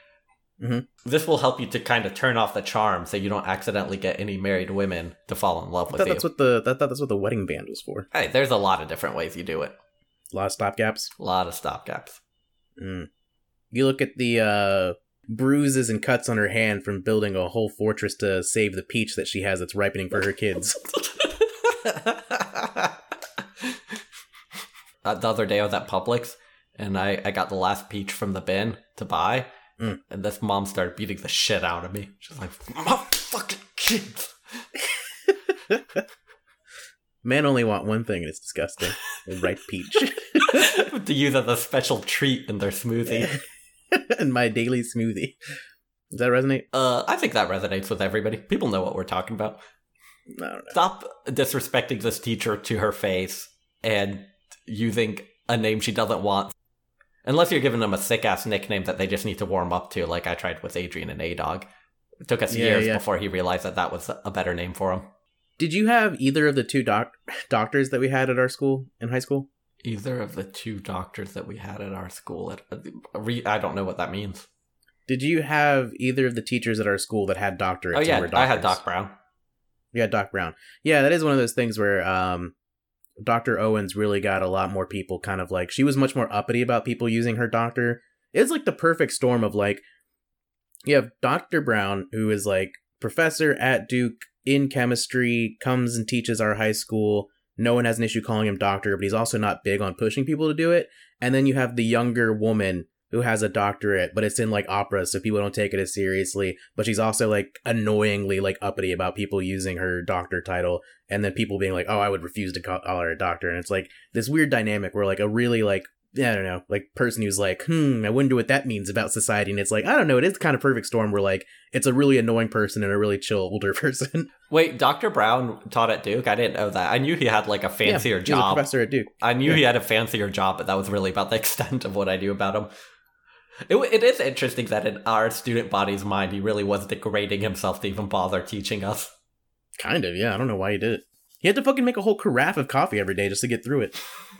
Mhm. This will help you to kind of turn off the charm so you don't accidentally get any married women to fall in love with you. that's what the thought that's what the wedding band was for. Hey, there's a lot of different ways you do it. A lot of stopgaps. A lot of stopgaps. Mm. You look at the uh, bruises and cuts on her hand from building a whole fortress to save the peach that she has that's ripening for her kids. uh, the other day I was at Publix and I, I got the last peach from the bin to buy. Mm. And this mom started beating the shit out of me. She's like, motherfucking kids. Men only want one thing, and it's disgusting: a ripe peach. to use as a special treat in their smoothie. and my daily smoothie. Does that resonate? Uh, I think that resonates with everybody. People know what we're talking about. I don't know. Stop disrespecting this teacher to her face and using a name she doesn't want. Unless you're giving them a sick ass nickname that they just need to warm up to, like I tried with Adrian and A Dog. It took us Yeah, years yeah. before he realized that that was a better name for him. Did you have either of the two doc- doctors that we had at our school in high school? Either of the two doctors that we had at our school, at, re, I don't know what that means. Did you have either of the teachers at our school that had doctorates? oh yeah, I had? Doc Brown. Yeah, Doc Brown. Yeah, that is one of those things where um, Dr. Owens really got a lot more people kind of like, she was much more uppity about people using her doctor. It's like the perfect storm of like, you have Dr. Brown, who is like professor at Duke in chemistry, comes and teaches our high school. No one has an issue calling him doctor, but he's also not big on pushing people to do it. And then you have the younger woman who has a doctorate, but it's in like opera, so people don't take it as seriously. But she's also like annoyingly like uppity about people using her doctor title, and then people being like, "Oh, I would refuse to call her a doctor." And it's like this weird dynamic where like a really like I don't know, like person who's like, "Hmm, I wonder what that means about society." And it's like I don't know, it is kind of perfect storm where like it's a really annoying person and a really chill older person. Wait, Dr. Brown taught at Duke? I didn't know that. I knew he had like a fancier Yeah, he was a job. professor at Duke. I knew Yeah. he had a fancier job, but that was really about the extent of what I knew about him. It, it is interesting that in our student body's mind, he really was degrading himself to even bother teaching us. Kind of, yeah. I don't know why he did it. He had to fucking make a whole carafe of coffee every day just to get through it.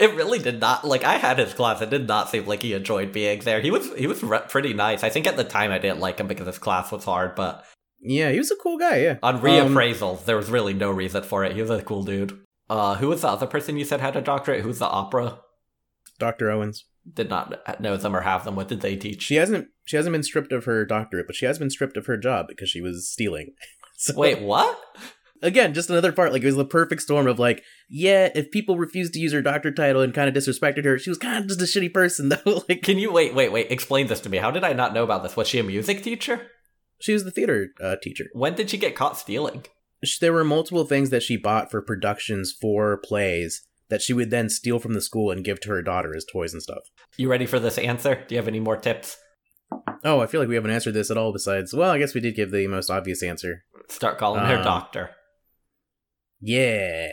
it really did not like I had his class. It did not seem like he enjoyed being there. He was he was re- pretty nice. I think at the time I didn't like him because his class was hard, but Yeah, he was a cool guy. Yeah. on Um, reappraisals, there was really no reason for it. He was a cool dude. Uh, who was the other person you said had a doctorate? Who's the opera? Dr. Owens. Did not know them or have them. What did they teach? She hasn't she hasn't been stripped of her doctorate, but she has been stripped of her job because she was stealing. So, Wait, what? again, just another part. Like it was the perfect storm of like, yeah, if people refused to use her doctor title and kind of disrespected her, she was kind of just a shitty person though. like Can you wait, wait, wait? Explain this to me. How did I not know about this? Was she a music teacher? she was the theater uh, teacher. When did she get caught stealing? There were multiple things that she bought for productions for plays that she would then steal from the school and give to her daughter as toys and stuff. You ready for this answer? Do you have any more tips? Oh, I feel like we haven't answered this at all. Besides, well, I guess we did give the most obvious answer. Start calling her Um, doctor. Yeah.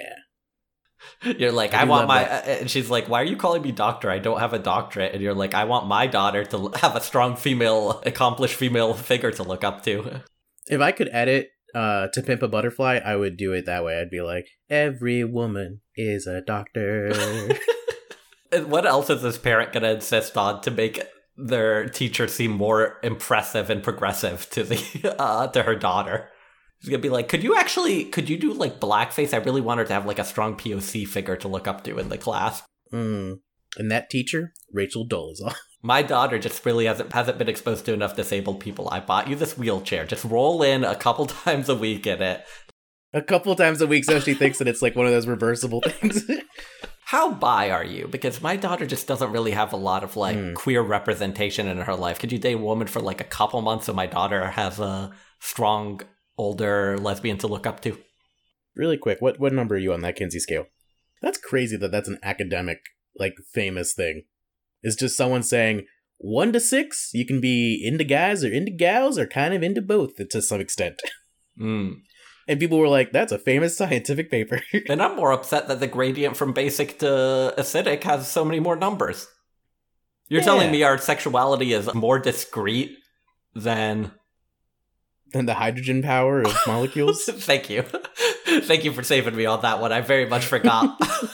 You're like, I I, want my, that. and she's like, why are you calling me doctor? I don't have a doctorate. And you're like, I want my daughter to have a strong female, accomplished female figure to look up to. If I could edit uh, to Pimp a Butterfly, I would do it that way. I'd be like, every woman is a doctor. And what else is this parent going to insist on to make their teacher seem more impressive and progressive to the uh, to her daughter? She's gonna be like, could you actually, could you do like blackface? I really want her to have like a strong POC figure to look up to in the class. mm. And that teacher, Rachel Dolezal. My daughter just really hasn't hasn't been exposed to enough disabled people. I bought you this wheelchair. Just roll in a couple times a week in it. a couple times a week, so she thinks that it's like one of those reversible things. How bi are you? Because my daughter just doesn't really have a lot of like Hmm. queer representation in her life. Could you date a woman for like a couple months so my daughter has a strong older lesbian to look up to? really quick, what what number are you on that Kinsey scale? That's crazy that that's an academic, like famous thing. It's just someone saying one to six, you can be into guys or into gals or kind of into both to some extent. Mm. And people were like, "That's a famous scientific paper." And I'm more upset that the gradient from basic to acidic has so many more numbers. You're Yeah. telling me our sexuality is more discrete than Than the hydrogen power of molecules. Thank you. Thank you for saving me on that one. I very much forgot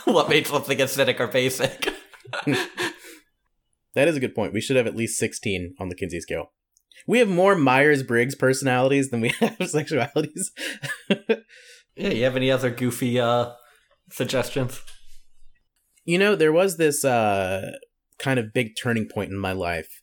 what made something acidic or basic. That is a good point. We should have at least 16 on the Kinsey scale. We have more Myers Briggs personalities than we have sexualities. Yeah, you have any other goofy uh suggestions? you know, there was this uh, kind of big turning point in my life.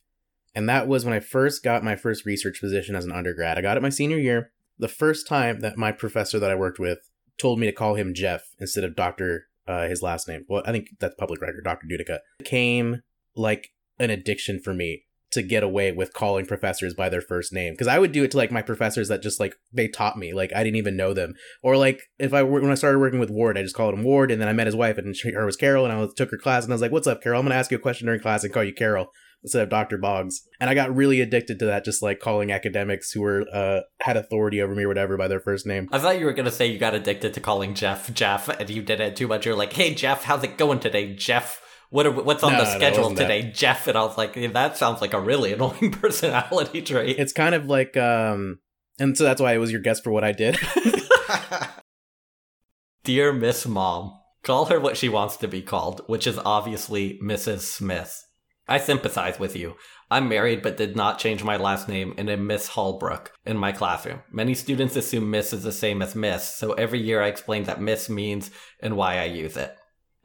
And that was when I first got my first research position as an undergrad. I got it my senior year. The first time that my professor that I worked with told me to call him Jeff instead of Dr. Uh, his last name. Well, I think that's public record, Dr. Dudica. Came like an addiction for me to get away with calling professors by their first name because I would do it to like my professors that just like they taught me like I didn't even know them or like if I when I started working with Ward I just called him Ward and then I met his wife and her was Carol and I took her class and I was like what's up Carol I'm gonna ask you a question during class and call you Carol instead of Dr. Boggs and I got really addicted to that just like calling academics who were uh had authority over me or whatever by their first name I thought you were gonna say you got addicted to calling Jeff Jeff, and you did it too much. You're like, "Hey Jeff, how's it going today, Jeff? What are, what's on No, the schedule wasn't that. today, Jeff?" And I was like, "That sounds like a really annoying personality trait." it's kind of like um and so that's why it was your guess for what I did Dear Miss Mom, call her what she wants to be called, which is obviously Mrs. Smith. I sympathize with you. I'm married but did not change my last name and am Miss Hallbrook in my classroom. Many students assume Miss is the same as Miss, so every year I explain that Miss means and why I use it.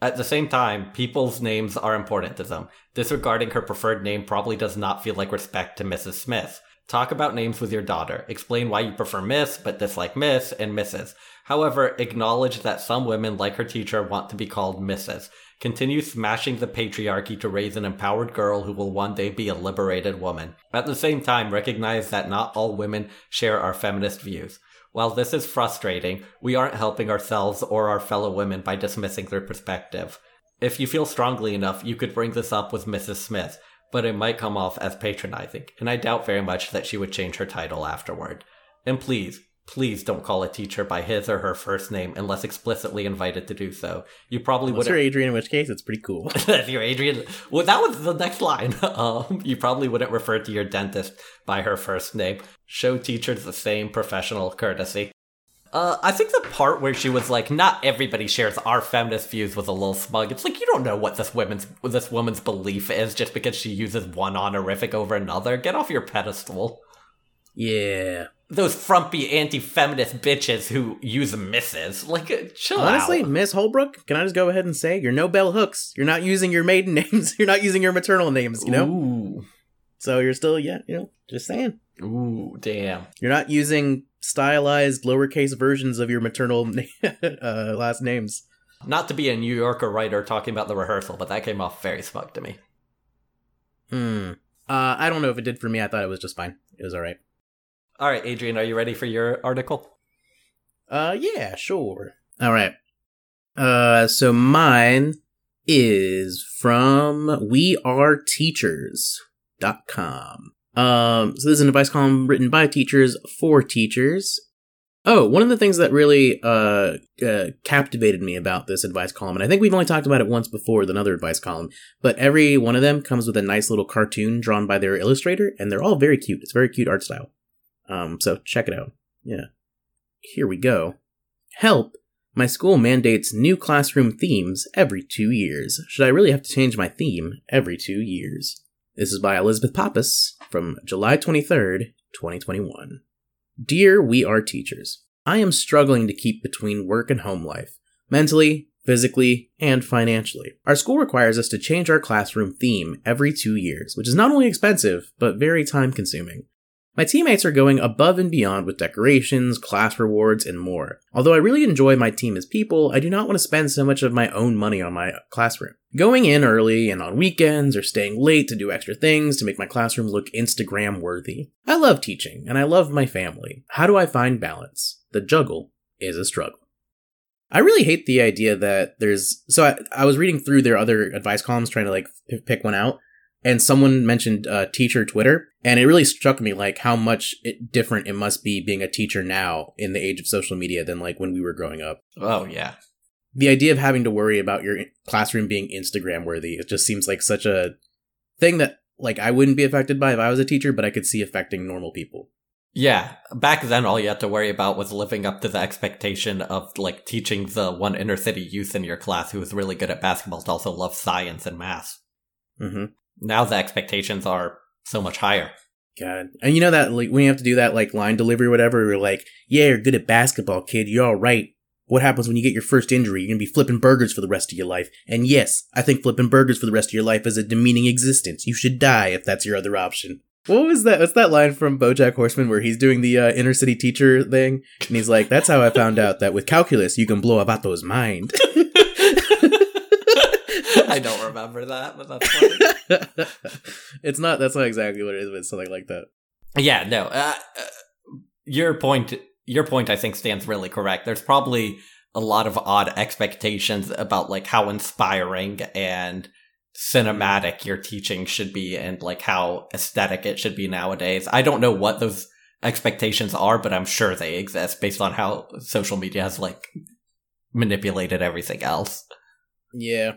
At the same time, people's names are important to them. Disregarding her preferred name probably does not feel like respect to Mrs. Smith. Talk about names with your daughter. Explain why you prefer Miss but dislike Miss and Mrs. However, acknowledge that some women, like her teacher, want to be called Mrs. Continue smashing the patriarchy to raise an empowered girl who will one day be a liberated woman. At the same time, recognize that not all women share our feminist views. While this is frustrating, we aren't helping ourselves or our fellow women by dismissing their perspective. If you feel strongly enough, you could bring this up with Mrs. Smith, but it might come off as patronizing, and I doubt very much that she would change her title afterward. And please, please don't call a teacher by his or her first name unless explicitly invited to do so. You probably What's wouldn't. your Adrian in which case it's pretty cool That's your Adrian. Well, that was the next line. Um, you probably wouldn't refer to your dentist by her first name. Show teachers the same professional courtesy. Uh, I think the part where she was like, "Not everybody shares our feminist views," was a little smug. It's like you don't know what this woman's this woman's belief is just because she uses one honorific over another. Get off your pedestal. yeah Those frumpy anti-feminist bitches who use misses, like, uh, chill Honestly, out. Miss Holbrook, can I just go ahead and say you're no bell hooks. You're not using your maiden names. You're not using your maternal names. You know, Ooh, so you're still yeah. You know, just saying. ooh, damn. You're not using stylized lowercase versions of your maternal na- uh, last names. Not to be a New Yorker writer talking about the rehearsal, but that came off very smug to me. Hmm. Uh, I don't know if it did for me. I thought it was just fine. It was all right. All right, Adrian, are you ready for your article? Uh, yeah, sure. All right. Uh, so mine is from weareteachers.com. Um, so this is an advice column written by teachers for teachers. Oh, one of the things that really uh, uh, captivated me about this advice column, and I think we've only talked about it once before with another advice column, but every one of them comes with a nice little cartoon drawn by their illustrator, and they're all very cute. It's very cute art style. Um, so check it out. Yeah. Here we go. Help! My school mandates new classroom themes every two years. Should I really have to change my theme every two years? This is by Elizabeth Pappas from July 23rd, 2021. Dear We Are Teachers, I am struggling to keep between work and home life, mentally, physically, and financially. Our school requires us to change our classroom theme every two years, which is not only expensive, but very time consuming. My teammates are going above and beyond with decorations, class rewards, and more. Although I really enjoy my team as people, I do not want to spend so much of my own money on my classroom. Going in early and on weekends or staying late to do extra things to make my classroom look Instagram worthy. I love teaching and I love my family. How do I find balance? The juggle is a struggle. I really hate the idea that there's. So I, I was reading through their other advice columns trying to like pick one out, and someone mentioned uh, teacher Twitter, and it really struck me like how much it, different it must be being a teacher now in the age of social media than like when we were growing up. Oh, yeah. The idea of having to worry about your classroom being Instagram worthy, it just seems like such a thing that like I wouldn't be affected by if I was a teacher, but I could see affecting normal people. Yeah, back then all you had to worry about was living up to the expectation of like teaching the one inner city youth in your class who was really good at basketball to also love science and math. Mm-hmm. Now the expectations are so much higher. God, and you know that like when you have to do that like line delivery or whatever, you're like, "Yeah, you're good at basketball, kid. You're all right." What happens when you get your first injury? You're gonna be flipping burgers for the rest of your life. And yes, I think flipping burgers for the rest of your life is a demeaning existence. You should die if that's your other option. What was that? What's that line from BoJack Horseman where he's doing the uh, inner city teacher thing, and he's like, "That's how I found out that with calculus you can blow a Vato's mind." I don't remember that, but that's funny. it's not. That's not exactly what it is, but it's something like that. yeah, no. Uh, uh, your point, your point, I think stands really correct. There's probably a lot of odd expectations about like how inspiring and cinematic your teaching should be, and like how aesthetic it should be nowadays. I don't know what those expectations are, but I'm sure they exist based on how social media has like manipulated everything else. Yeah,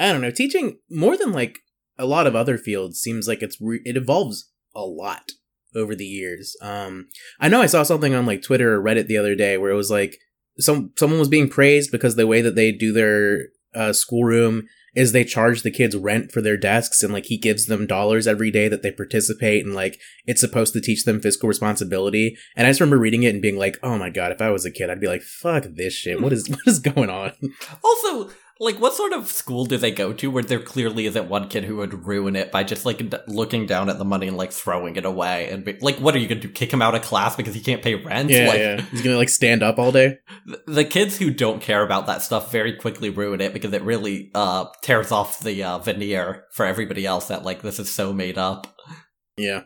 I don't know. Teaching more than like a lot of other fields seems like it's re- it evolves a lot over the years. Um, I know I saw something on like Twitter or Reddit the other day where it was like some someone was being praised because the way that they do their uh, schoolroom is they charge the kids rent for their desks and like he gives them dollars every day that they participate and like it's supposed to teach them fiscal responsibility and i just remember reading it and being like oh my god if i was a kid i'd be like fuck this shit what is what is going on Also, like, what sort of school do they go to where there clearly isn't one kid who would ruin it by just like d- looking down at the money and like throwing it away and be like, what are you gonna do? Kick him out of class because he can't pay rent? yeah like, yeah he's gonna like stand up all day th- the kids who don't care about that stuff very quickly ruin it because it really uh tears off the uh, veneer for everybody else that like this is so made up. yeah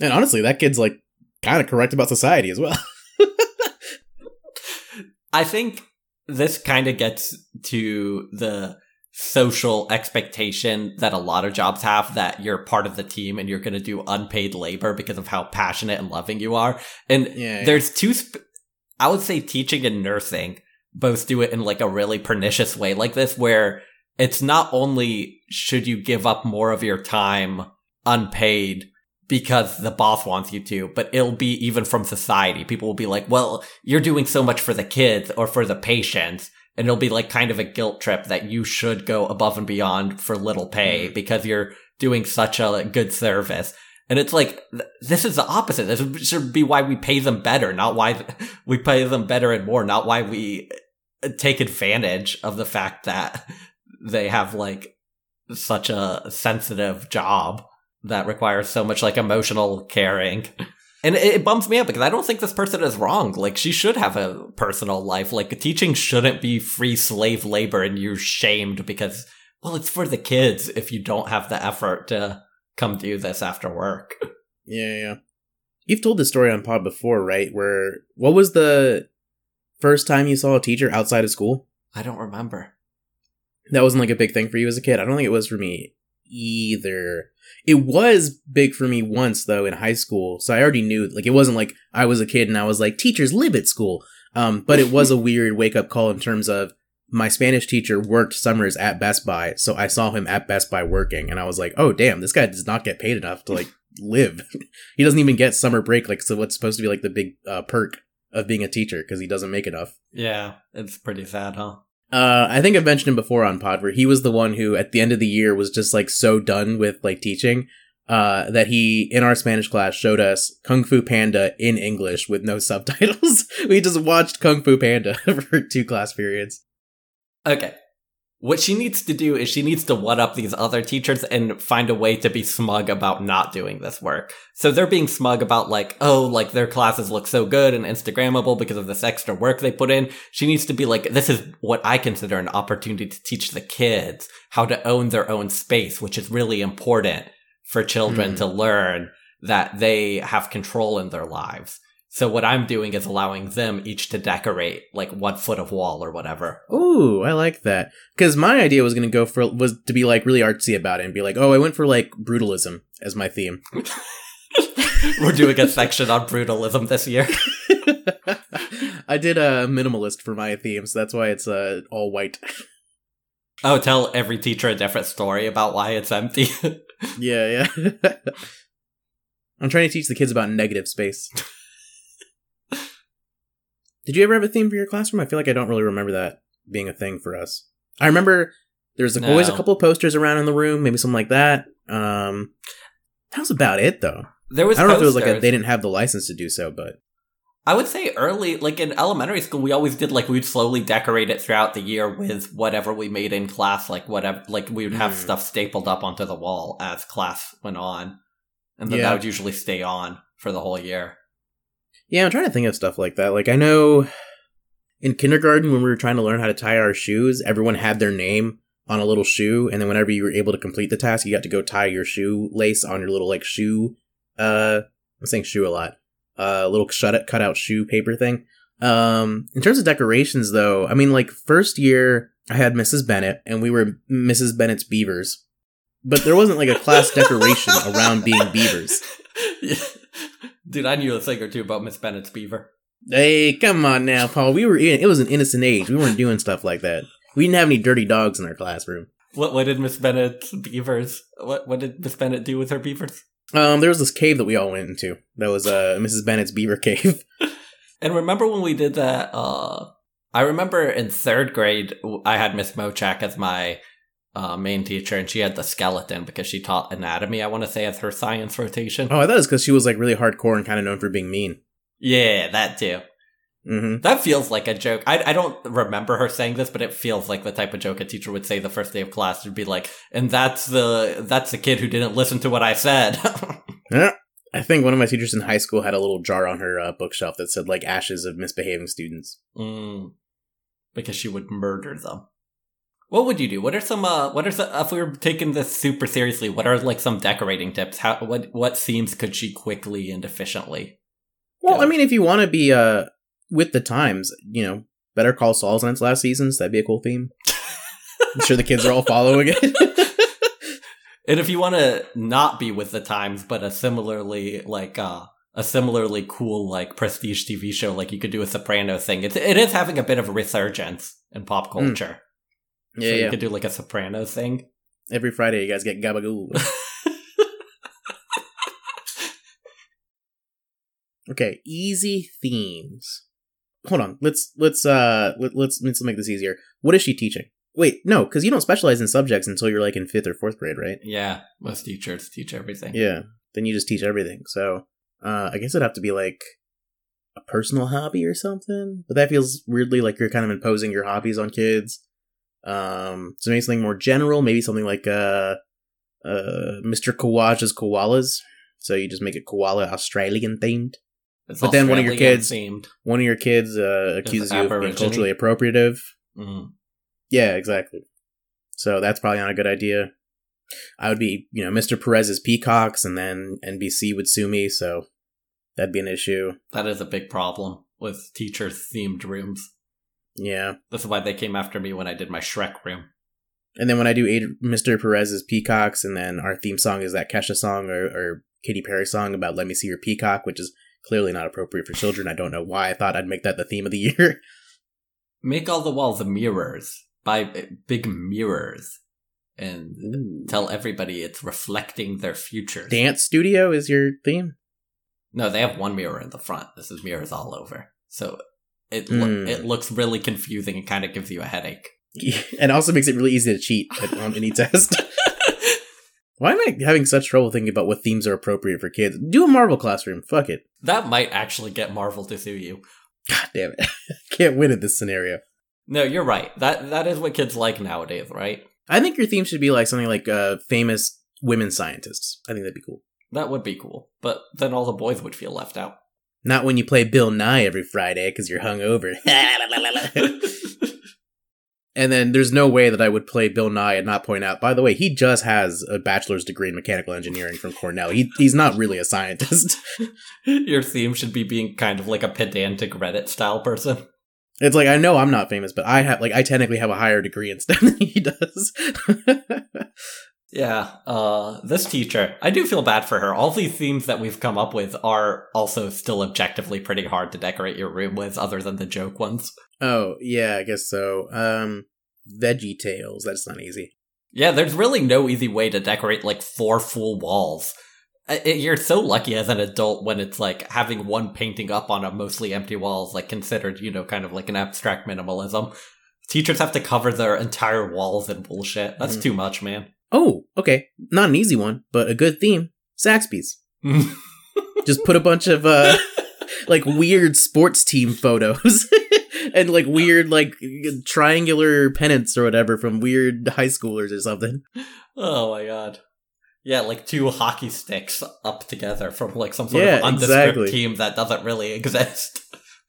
and honestly that kid's like kind of correct about society as well I think this kind of gets to the social expectation that a lot of jobs have that you're part of the team and you're going to do unpaid labor because of how passionate and loving you are. And Yeah, yeah. there's two, sp- I would say teaching and nursing both do it in like a really pernicious way like this, where it's not only should you give up more of your time unpaid because the boss wants you to, but it'll be even from society. People will be like, well, you're doing so much for the kids or for the patients. And it'll be like kind of a guilt trip that you should go above and beyond for little pay because you're doing such a good service. And it's like, th- this is the opposite. This should be why we pay them better, not why th- we pay them better and more, not why we uh, take advantage of the fact that they have like such a sensitive job that requires so much like emotional caring. And it, it bums me up because I don't think this person is wrong. Like she should have a personal life. Like teaching shouldn't be free slave labor and you're shamed because well, it's for the kids if you don't have the effort to come do this after work. Yeah, yeah. You've told this story on pod before, right? Where what was the first time you saw a teacher outside of school? I don't remember. That wasn't like a big thing for you as a kid. I don't think it was for me either. It was big for me once though in high school, so I already knew. Like it wasn't like I was a kid and I was like teachers live at school. Um, but it was a weird wake up call in terms of my Spanish teacher worked summers at Best Buy, so I saw him at Best Buy working, and I was like, oh damn, this guy does not get paid enough to like live. he doesn't even get summer break, like so what's supposed to be like the big uh, perk of being a teacher because he doesn't make enough. Yeah, it's pretty sad, huh? Uh, I think I've mentioned him before on Pod where he was the one who at the end of the year was just like so done with like teaching uh, that he in our Spanish class showed us Kung Fu Panda in English with no subtitles. we just watched Kung Fu Panda for two class periods. Okay. What she needs to do is she needs to one up these other teachers and find a way to be smug about not doing this work. So they're being smug about like, oh, like their classes look so good and Instagrammable because of this extra work they put in. She needs to be like, this is what I consider an opportunity to teach the kids how to own their own space, which is really important for children Hmm. to learn that they have control in their lives. So what I'm doing is allowing them each to decorate like one foot of wall or whatever. Ooh, I like that. Because my idea was going to go for was to be like really artsy about it and be like, oh, I went for like brutalism as my theme. We're doing a section on brutalism this year. I did a minimalist for my theme, so that's why it's uh, all white. Oh, tell every teacher a different story about why it's empty. Yeah, yeah. I'm trying to teach the kids about negative space. Did you ever have a theme for your classroom? I feel like I don't really remember that being a thing for us. I remember there's like, always a couple of posters around in the room, maybe something like that. Um, that was about it, though. There was I don't know if it was like a, they didn't have the license to do so, but I would say early, like in elementary school, we always did like we'd slowly decorate it throughout the year with whatever we made in class, like whatever, like we would have Mm. stuff stapled up onto the wall as class went on, and then Yeah. that would usually stay on for the whole year. Yeah, I'm trying to think of stuff like that. Like I know in kindergarten when we were trying to learn how to tie our shoes, everyone had their name on a little shoe, and then whenever you were able to complete the task, you got to go tie your shoe lace on your little like shoe. Uh, I'm saying shoe a lot. Uh, little shut cut out shoe paper thing. Um, in terms of decorations, though, I mean, like first year I had Mrs. Bennett, and we were Mrs. Bennett's beavers, but there wasn't like a class decoration around being beavers. Dude, I knew a thing or two about Miss Bennett's beaver. Hey, come on now, Paul. We were in, it was an innocent age. We weren't doing stuff like that. We didn't have any dirty dogs in our classroom. What what did Miss Bennett's beavers? What what did Miss Bennett do with her beavers? Um, there was this cave that we all went into. That was uh Mrs. Bennett's beaver cave. And remember when we did that? Uh, I remember in third grade, I had Miss Mochak as my uh, main teacher, and she had the skeleton because she taught anatomy. I want to say as her science rotation. oh, I thought it was because she was like really hardcore and kind of known for being mean. Yeah, that too. Mm-hmm. That feels like a joke. I I don't remember her saying this, but it feels like the type of joke a teacher would say the first day of class. Would be like, and that's the that's the kid who didn't listen to what I said. Yeah. I think one of my teachers in high school had a little jar on her uh, bookshelf that said like ashes of misbehaving students. Mm, because she would murder them. What would you do? What are some? Uh, what are some, if we were taking this super seriously? What are like some decorating tips? How what what themes could she quickly and efficiently? Well. I mean, if you want to be uh with the times, you know, Better Call Saul's in its last seasons. That'd be a cool theme. I'm sure the kids are all following it. And if you want to not be with the times, but a similarly like uh a similarly cool like prestige TV show, like you could do a Soprano thing. It's it is having a bit of a resurgence in pop culture. Yeah, so yeah. you could do like a Soprano thing. Every Friday, you guys get gabagool. Okay, easy themes. Hold on. Let's let's uh let, let's let's make this easier. What is she teaching? Wait, no, because you don't specialize in subjects until you're like in fifth or fourth grade, right? yeah, most teachers teach everything. Yeah. Then you just teach everything. So uh I guess it'd have to be like a personal hobby or something. But that feels weirdly like you're kind of imposing your hobbies on kids. Um so maybe something more general, maybe something like uh uh Mr. Kawaj's koalas. So you just make it koala Australian themed. It's But then one of your kids- themed. one of your kids uh, accuses you of being culturally appropriative. Mm. Yeah, exactly. So that's probably not a good idea. I would be, you know, Mr. Perez's peacocks, and then NBC would sue me, so that'd be an issue. That is a big problem with teacher themed rooms. Yeah. This is why they came after me when I did my Shrek room. And then when I do Ad- Mr. Perez's peacocks, and then our theme song is that Kesha song or, or Katy Perry song about "Let Me See Your Peacock," which is clearly not appropriate for children. I don't know why I thought I'd make that the theme of the year. Make all the walls mirrors. Buy eh, big mirrors. And tell everybody it's reflecting their future. Dance studio is your theme. No, they have one mirror in the front. This is mirrors all over. So it lo- Hmm. it looks really confusing and kind of gives you a headache. and also makes it really easy to cheat on any test. Why am I having such trouble thinking about what themes are appropriate for kids? Do a Marvel classroom. Fuck it. That might actually get Marvel to sue you. God damn it. Can't win at this scenario. No, you're right. That that is what kids like nowadays, right? I think your theme should be like something like uh, famous women scientists. I think that'd be cool. That would be cool. But then all the boys would feel left out. Not when you play Bill Nye every Friday because you're hungover. and then there's no way that I would play Bill Nye and not point out, by the way, he just has a bachelor's degree in mechanical engineering from Cornell. He, he's not really a scientist. Your theme should be being kind of like a pedantic Reddit style person. It's like I know I'm not famous, but I have like I technically have a higher degree in STEM than he does. Yeah, uh, this teacher, I do feel bad for her. All these themes that we've come up with are also still objectively pretty hard to decorate your room with, other than the joke ones. oh yeah, I guess so. Um, Veggie Tales. That's not easy. Yeah, there's really no easy way to decorate like four full walls. It- You're so lucky as an adult when it's like having one painting up on a mostly empty wall is like considered, you know, kind of like an abstract minimalism. Teachers have to cover their entire walls in bullshit. That's Mhm. too much, man. Oh, okay. Not an easy one, but a good theme. Zaxby's. Just put a bunch of uh like weird sports team photos and like weird like triangular pennants or whatever from weird high schoolers or something. oh my god. Yeah, like two hockey sticks up together from like some sort Yeah, of undescript exactly. team that doesn't really exist.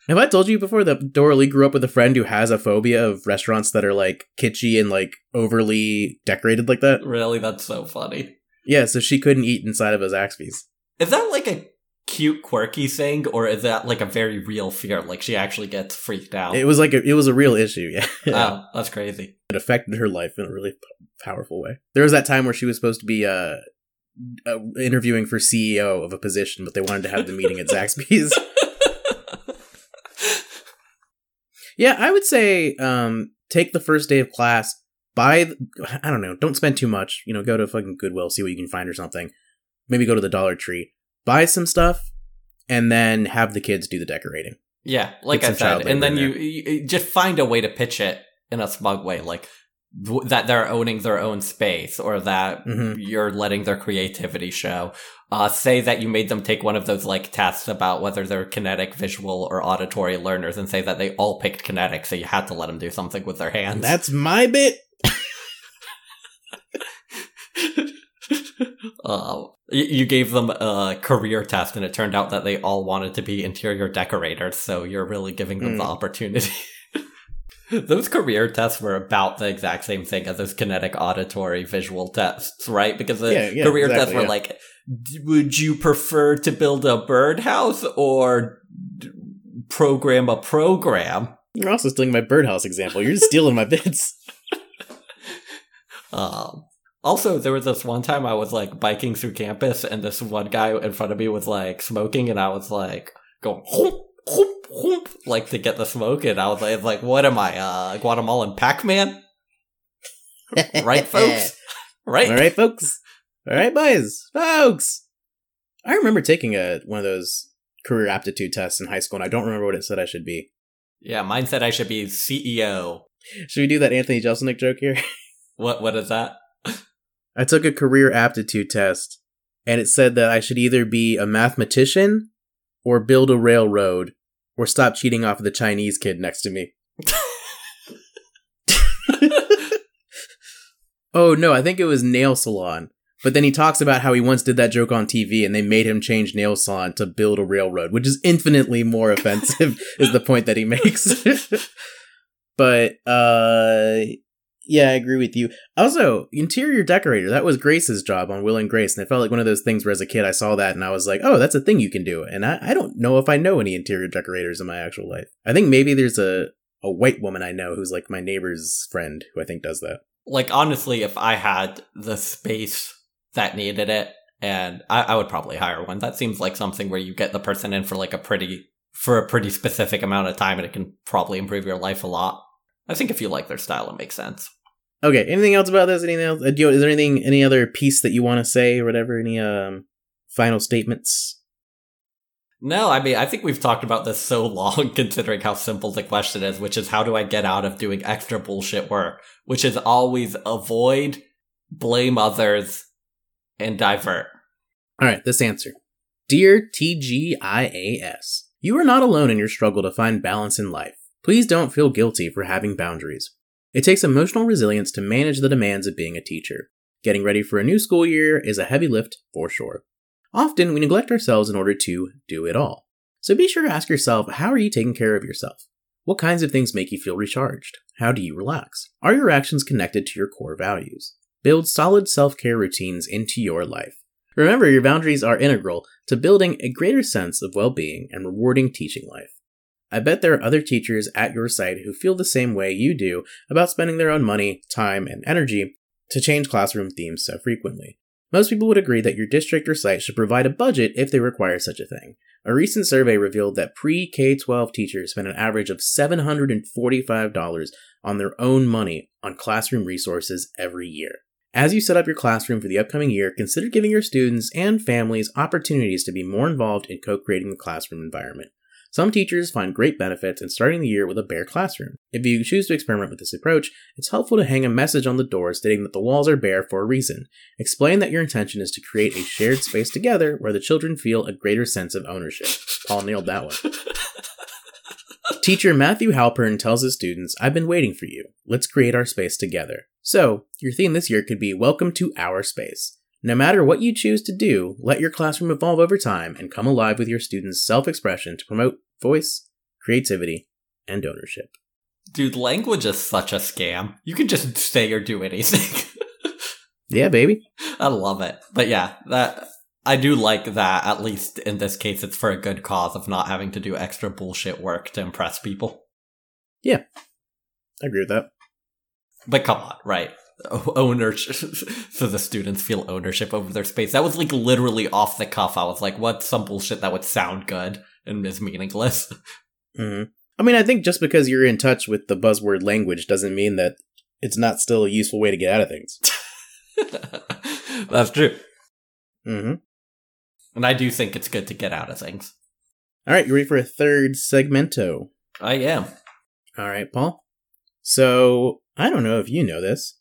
Have I told you before that Dora Lee grew up with a friend who has a phobia of restaurants that are like kitschy and like overly decorated like that? really, that's so funny. Yeah, so she couldn't eat inside of a Zaxby's. Is that like a cute, quirky thing, or is that like a very real fear? Like she actually gets freaked out. It was like a, it was a real issue. Yeah, Oh, that's crazy. it affected her life in a really p- powerful way. There was that time where she was supposed to be uh, uh interviewing for CEO of a position, but they wanted to have the meeting at Zaxby's. Yeah, I would say um take the first day of class, buy th- I don't know, don't spend too much, you know, go to fucking Goodwill, see what you can find or something. Maybe go to the Dollar Tree, buy some stuff and then have the kids do the decorating. yeah, like I said, and then you, you just find a way to pitch it in a smug way, like that they're owning their own space, or that Mhm. you're letting their creativity show. Uh, say that you made them take one of those like tests about whether they're kinetic, visual, or auditory learners, and say that they all picked kinetic, so you had to let them do something with their hands. That's my bit. uh, you, gave them a career test, and it turned out that they all wanted to be interior decorators. So you're really giving them the Mm. opportunity. those career tests were about the exact same thing as those kinetic, auditory, visual tests, right? Because the Yeah, yeah, career tests were yeah. like, would you prefer to build a birdhouse or d- program a program? You're also stealing my birdhouse example. You're just stealing my bits. Um, also, there was this one time I was like biking through campus, and this one guy in front of me was like smoking, and I was like going whoop, whoop, whoop, like to get the smoke, and I was like, like what am I, uh, Guatemalan Pac Man? Right, folks? Right? All right, folks. All right, boys, folks. I remember taking a one of those career aptitude tests in high school, and I don't remember what it said I should be. Yeah, mine said I should be CEO. Should we do that Anthony Jeselnik joke here? What? What is that? I took a career aptitude test, and it said that I should either be a mathematician, or build a railroad, or stop cheating off of the Chinese kid next to me. oh no, I think it was nail salon. But then he talks about how he once did that joke on TV and they made him change nail salon to build a railroad, which is infinitely more offensive, is the point that he makes. but, uh, yeah, I agree with you. Also, interior decorator, that was Grace's job on Will and Grace. And it felt like one of those things where as a kid I saw that and I was like, oh, that's a thing you can do. And I, I don't know if I know any interior decorators in my actual life. I think maybe there's a, a white woman I know who's like my neighbor's friend who I think does that. Like honestly, if I had the space that needed it, and I, I would probably hire one. That seems like something where you get the person in for like a pretty for a pretty specific amount of time, and it can probably improve your life a lot. I think if you like their style, it makes sense. Okay, anything else about this? Anything else? Uh, you, is there anything, any other piece that you want to say or whatever? Any um final statements? No, I mean, I think we've talked about this so long, considering how simple the question is, which is how do I get out of doing extra bullshit work? Which is always avoid, blame others, and divert. All right, this answer. Dear TJIAS, you are not alone in your struggle to find balance in life. Please don't feel guilty for having boundaries. It takes emotional resilience to manage the demands of being a teacher. Getting ready for a new school year is a heavy lift for sure. Often we neglect ourselves in order to do it all. So be sure to ask yourself how are you taking care of yourself? What kinds of things make you feel recharged? How do you relax? Are your actions connected to your core values? Build solid self care routines into your life. Remember, your boundaries are integral to building a greater sense of well being and rewarding teaching life. I bet there are other teachers at your site who feel the same way you do about spending their own money, time, and energy to change classroom themes so frequently. Most people would agree that your district or site should provide a budget if they require such a thing. A recent survey revealed that pre K 12 teachers spend an average of $745 on their own money on classroom resources every year. As you set up your classroom for the upcoming year, consider giving your students and families opportunities to be more involved in co creating the classroom environment. Some teachers find great benefits in starting the year with a bare classroom. If you choose to experiment with this approach, it's helpful to hang a message on the door stating that the walls are bare for a reason. Explain that your intention is to create a shared space together where the children feel a greater sense of ownership. Paul nailed that one. Teacher Matthew Halpern tells his students, I've been waiting for you. Let's create our space together. So, your theme this year could be Welcome to Our Space. No matter what you choose to do, let your classroom evolve over time and come alive with your students' self expression to promote voice, creativity, and ownership. Dude, language is such a scam. You can just say or do anything. Yeah, baby. I love it. But yeah, that I do like that. At least in this case, it's for a good cause of not having to do extra bullshit work to impress people. Yeah, I agree with that. But come on, right? Ownership, so the students feel ownership over their space. That was like literally off the cuff. I was like, "What's some bullshit that would sound good and is meaningless?" hmm I mean, I think just because you're in touch with the buzzword language doesn't mean that it's not still a useful way to get out of things. That's true, hmm and I do think it's good to get out of things. All right, you ready for a third segmento? I am. All right, Paul. So, I don't know if you know this,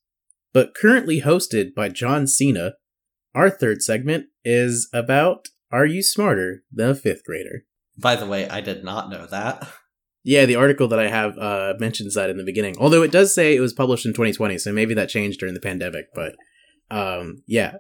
but currently hosted by John Cena, our third segment is about Are You Smarter Than a Fifth Grader? By the way, I did not know that. Yeah, the article that I have uh, mentions that in the beginning. Although it does say it was published in 2020, so maybe that changed during the pandemic. But um, yeah.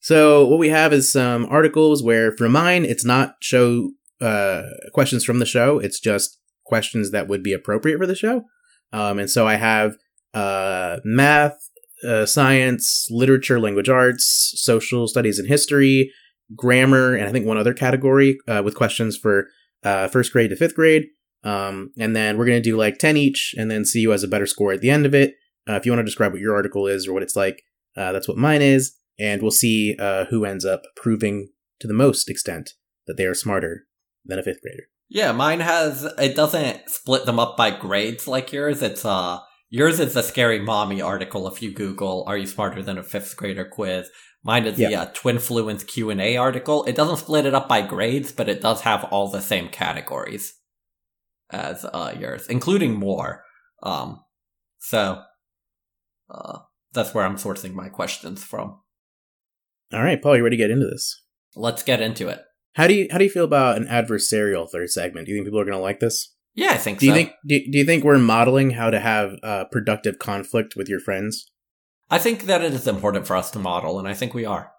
So what we have is some articles where, for mine, it's not show uh, questions from the show. It's just questions that would be appropriate for the show. Um, and so I have uh, math, uh, science, literature, language arts, social studies and history, grammar, and I think one other category uh, with questions for uh, first grade to fifth grade. Um, and then we're going to do like 10 each and then see who has a better score at the end of it. Uh, if you want to describe what your article is or what it's like, uh, that's what mine is. And we'll see uh, who ends up proving to the most extent that they are smarter than a fifth grader. Yeah, mine has it doesn't split them up by grades like yours. It's uh yours is the scary mommy article if you Google "Are you smarter than a fifth grader?" quiz. Mine is the uh, Twin Fluence Q and A article. It doesn't split it up by grades, but it does have all the same categories as uh yours, including more. Um, so uh that's where I'm sourcing my questions from. All right, Paul, you ready to get into this? Let's get into it. How do you how do you feel about an adversarial third segment? Do you think people are going to like this? Yeah, I think Do you so. think do, do you think we're modeling how to have uh, productive conflict with your friends? I think that it is important for us to model, and I think we are.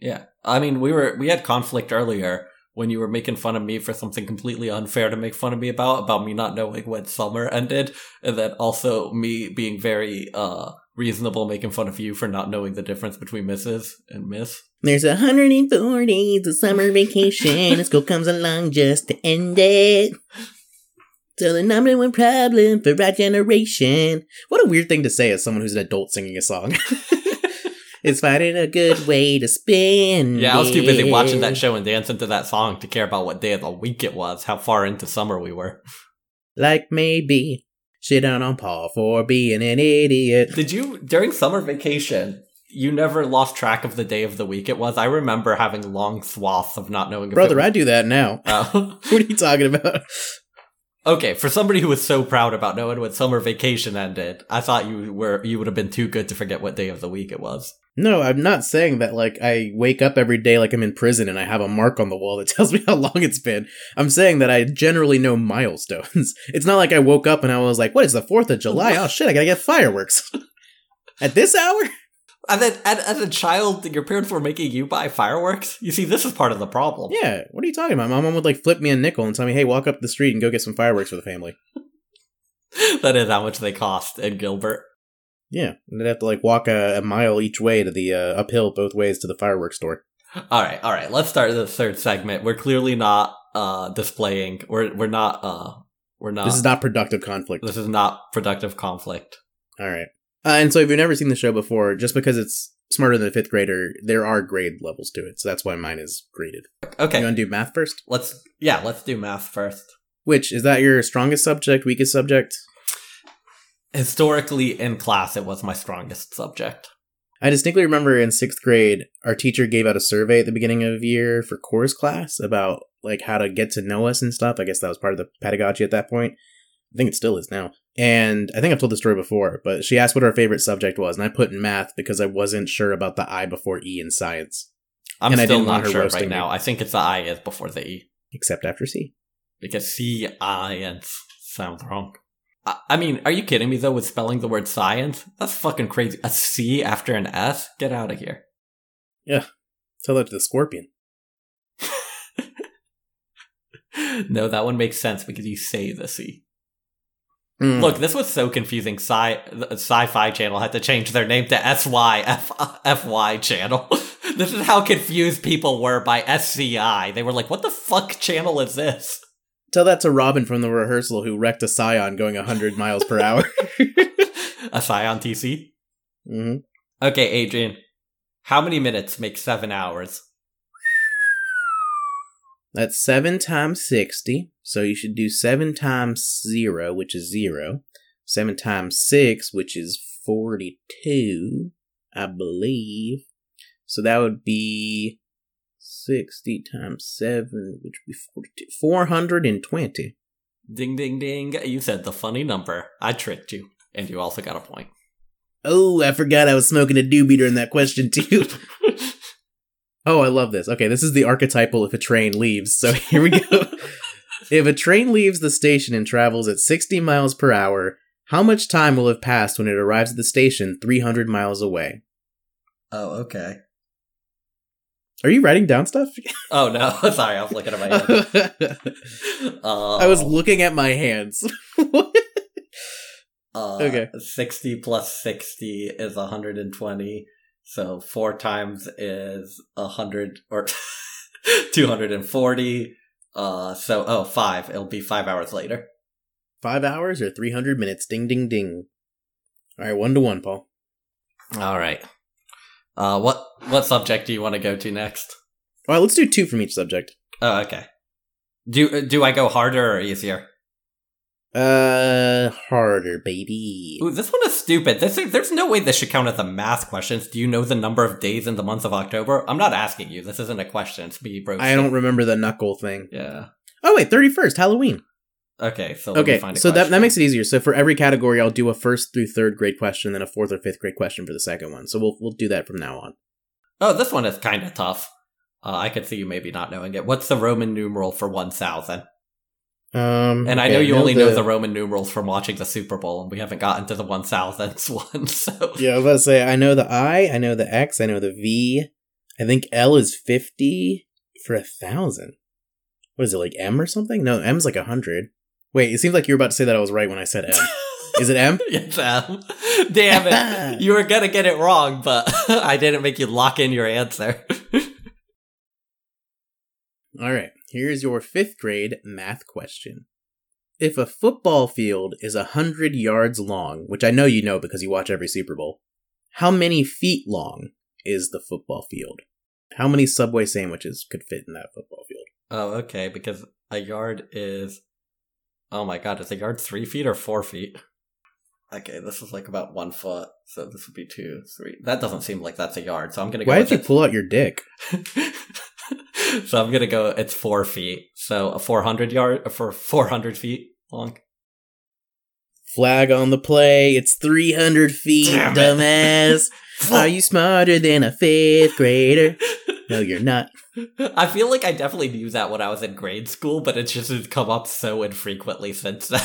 Yeah, I mean, we were we had conflict earlier when you were making fun of me for something completely unfair to make fun of me about, about me not knowing when summer ended, and then also me being very uh reasonable, making fun of you for not knowing the difference between Mrs. and Miss. There's 104 days of summer vacation, and school comes along just to end it. So the number one problem for our generation What a weird thing to say as someone who's an adult singing a song. is finding a good way to spend Yeah, I was too busy watching that show and dancing to that song to care about what day of the week it was, how far into summer we were. like maybe shit down on Paul for being an idiot. Did you during summer vacation? You never lost track of the day of the week it was. I remember having long swaths of not knowing. Brother, it I do that now. was- Oh. What are you talking about? Okay, for somebody who was so proud about knowing when summer vacation ended, I thought you were you would have been too good to forget what day of the week it was. No, I'm not saying that like I wake up every day like I'm in prison and I have a mark on the wall that tells me how long it's been. I'm saying that I generally know milestones. It's not like I woke up and I was like, what is the 4th of July? Oh shit, I gotta get fireworks. At this hour? And then, as a child, your parents were making you buy fireworks. You see, this is part of the problem. Yeah, what are you talking about? My mom would like flip me a nickel and tell me, hey, walk up the street and go get some fireworks for the family. that is how much they cost in Gilbert. Yeah, and they'd have to like walk a, a mile each way to the uh, uphill both ways to the fireworks store. All right, all right. Let's start the third segment. We're clearly not uh displaying. We're we're not uh we're not. This is not productive conflict. This is not productive conflict. All right. Uh, and so if you've never seen the show before, just because it's smarter than a fifth grader, there are grade levels to it. So that's why mine is graded. Okay, You want to do math first? let's yeah, let's do math first. Which is that your strongest subject, weakest subject? Historically, in class, it was my strongest subject. I distinctly remember in sixth grade, our teacher gave out a survey at the beginning of the year for course class about like how to get to know us and stuff. I guess that was part of the pedagogy at that point. I think it still is now. And I think I've told the story before, but she asked what her favorite subject was, and I put in math because I wasn't sure about the I before E in science, I'm And still not sure right me. now. I think it's the I is before the E. except after C. Because C, I, and S sounds wrong. I, I mean, are you kidding me though with spelling the word science? That's fucking crazy. A C after an S? Get out of here. Yeah. Tell that to the scorpion. no, that one makes sense because you say the C. Mm. Look, this was so confusing. Sci Sci-Fi Channel had to change their name to SY FY Channel. this is how confused people were by SCI. They were like, "What the fuck channel is this?" tell that to Robin from the rehearsal who wrecked a Scion going 100 miles per hour. A Scion TC. hmm Okay, Adrian. How many minutes make seven hours? That's 7 times 60. So you should do 7 times 0, which is 0. 7 times 6, which is 42, I believe. So that would be 60 times 7, which would be 42. 420. Ding, ding, ding. You said the funny number. I tricked you. And you also got a point. Oh, I forgot I was smoking a doobie during that question, too. Oh, I love this. Okay, this is the archetypal if a train leaves. So here we go. if a train leaves the station and travels at 60 miles per hour, how much time will have passed when it arrives at the station 300 miles away? oh, okay. Are you writing down stuff? Oh, no. Sorry, I was looking at my hands. Uh, I was looking at my hands. Uh, Okay. 60 plus 60 is 120. So 4 times is a 100 or 240. Uh, so, oh five. It'll be 5 hours later. Five hours or 300 minutes? Ding, ding, ding. All right, one to one, Paul. All right. Uh, what, what subject do you want to go to next? All right, let's do two from each subject. Oh, okay. Do, do I go harder or easier? Uh, harder, baby. Ooh, this one is stupid. This, there's no way this should count as a math question. Do you know the number of days in the month of October? I'm not asking you. This isn't a question. It's me, bro. I don't remember the knuckle thing. Yeah. Oh wait, thirty first, Halloween. Okay, so let me Okay, find a so that that makes it easier. So for every category, I'll do a first through third grade question, then a fourth or fifth grade question for the second one. So we'll we'll do that from now on. Oh, this one is kind of tough. Uh, I could see you maybe not knowing it. What's the Roman numeral for 1,000? Um, And I okay, know you only know the the Roman numerals from watching the Super Bowl, and we haven't gotten to the 1,000th one, so. Yeah, I was about to say I know the I, I know the X, I know the V. I think L is fifty for a thousand. What is it like M or something? No, M's like a hundred. Wait, it seems like you were about to say that I was right when I said M. Is it M? Yes, Em. Damn it. You were gonna get it wrong, but I didn't make you lock in your answer. All right, here's your fifth grade math question. If a football field is a hundred yards long, which I know you know because you watch every Super Bowl, how many feet long is the football field? How many Subway sandwiches could fit in that football field? Oh, okay, because a yard is. Oh my god, is a yard three feet or four feet? Okay, this is like about one foot, so this would be two, three. That doesn't seem like that's a yard, so I'm gonna go Why did you pull out your dick? so I'm gonna go. It's four feet, so a 400 yard for 400 feet long. Flag on the play. It's 300 feet, Damn dumbass. Are you smarter than a fifth grader? No, you're not. I feel like I definitely knew that when I was in grade school, but it's just has come up so infrequently since then.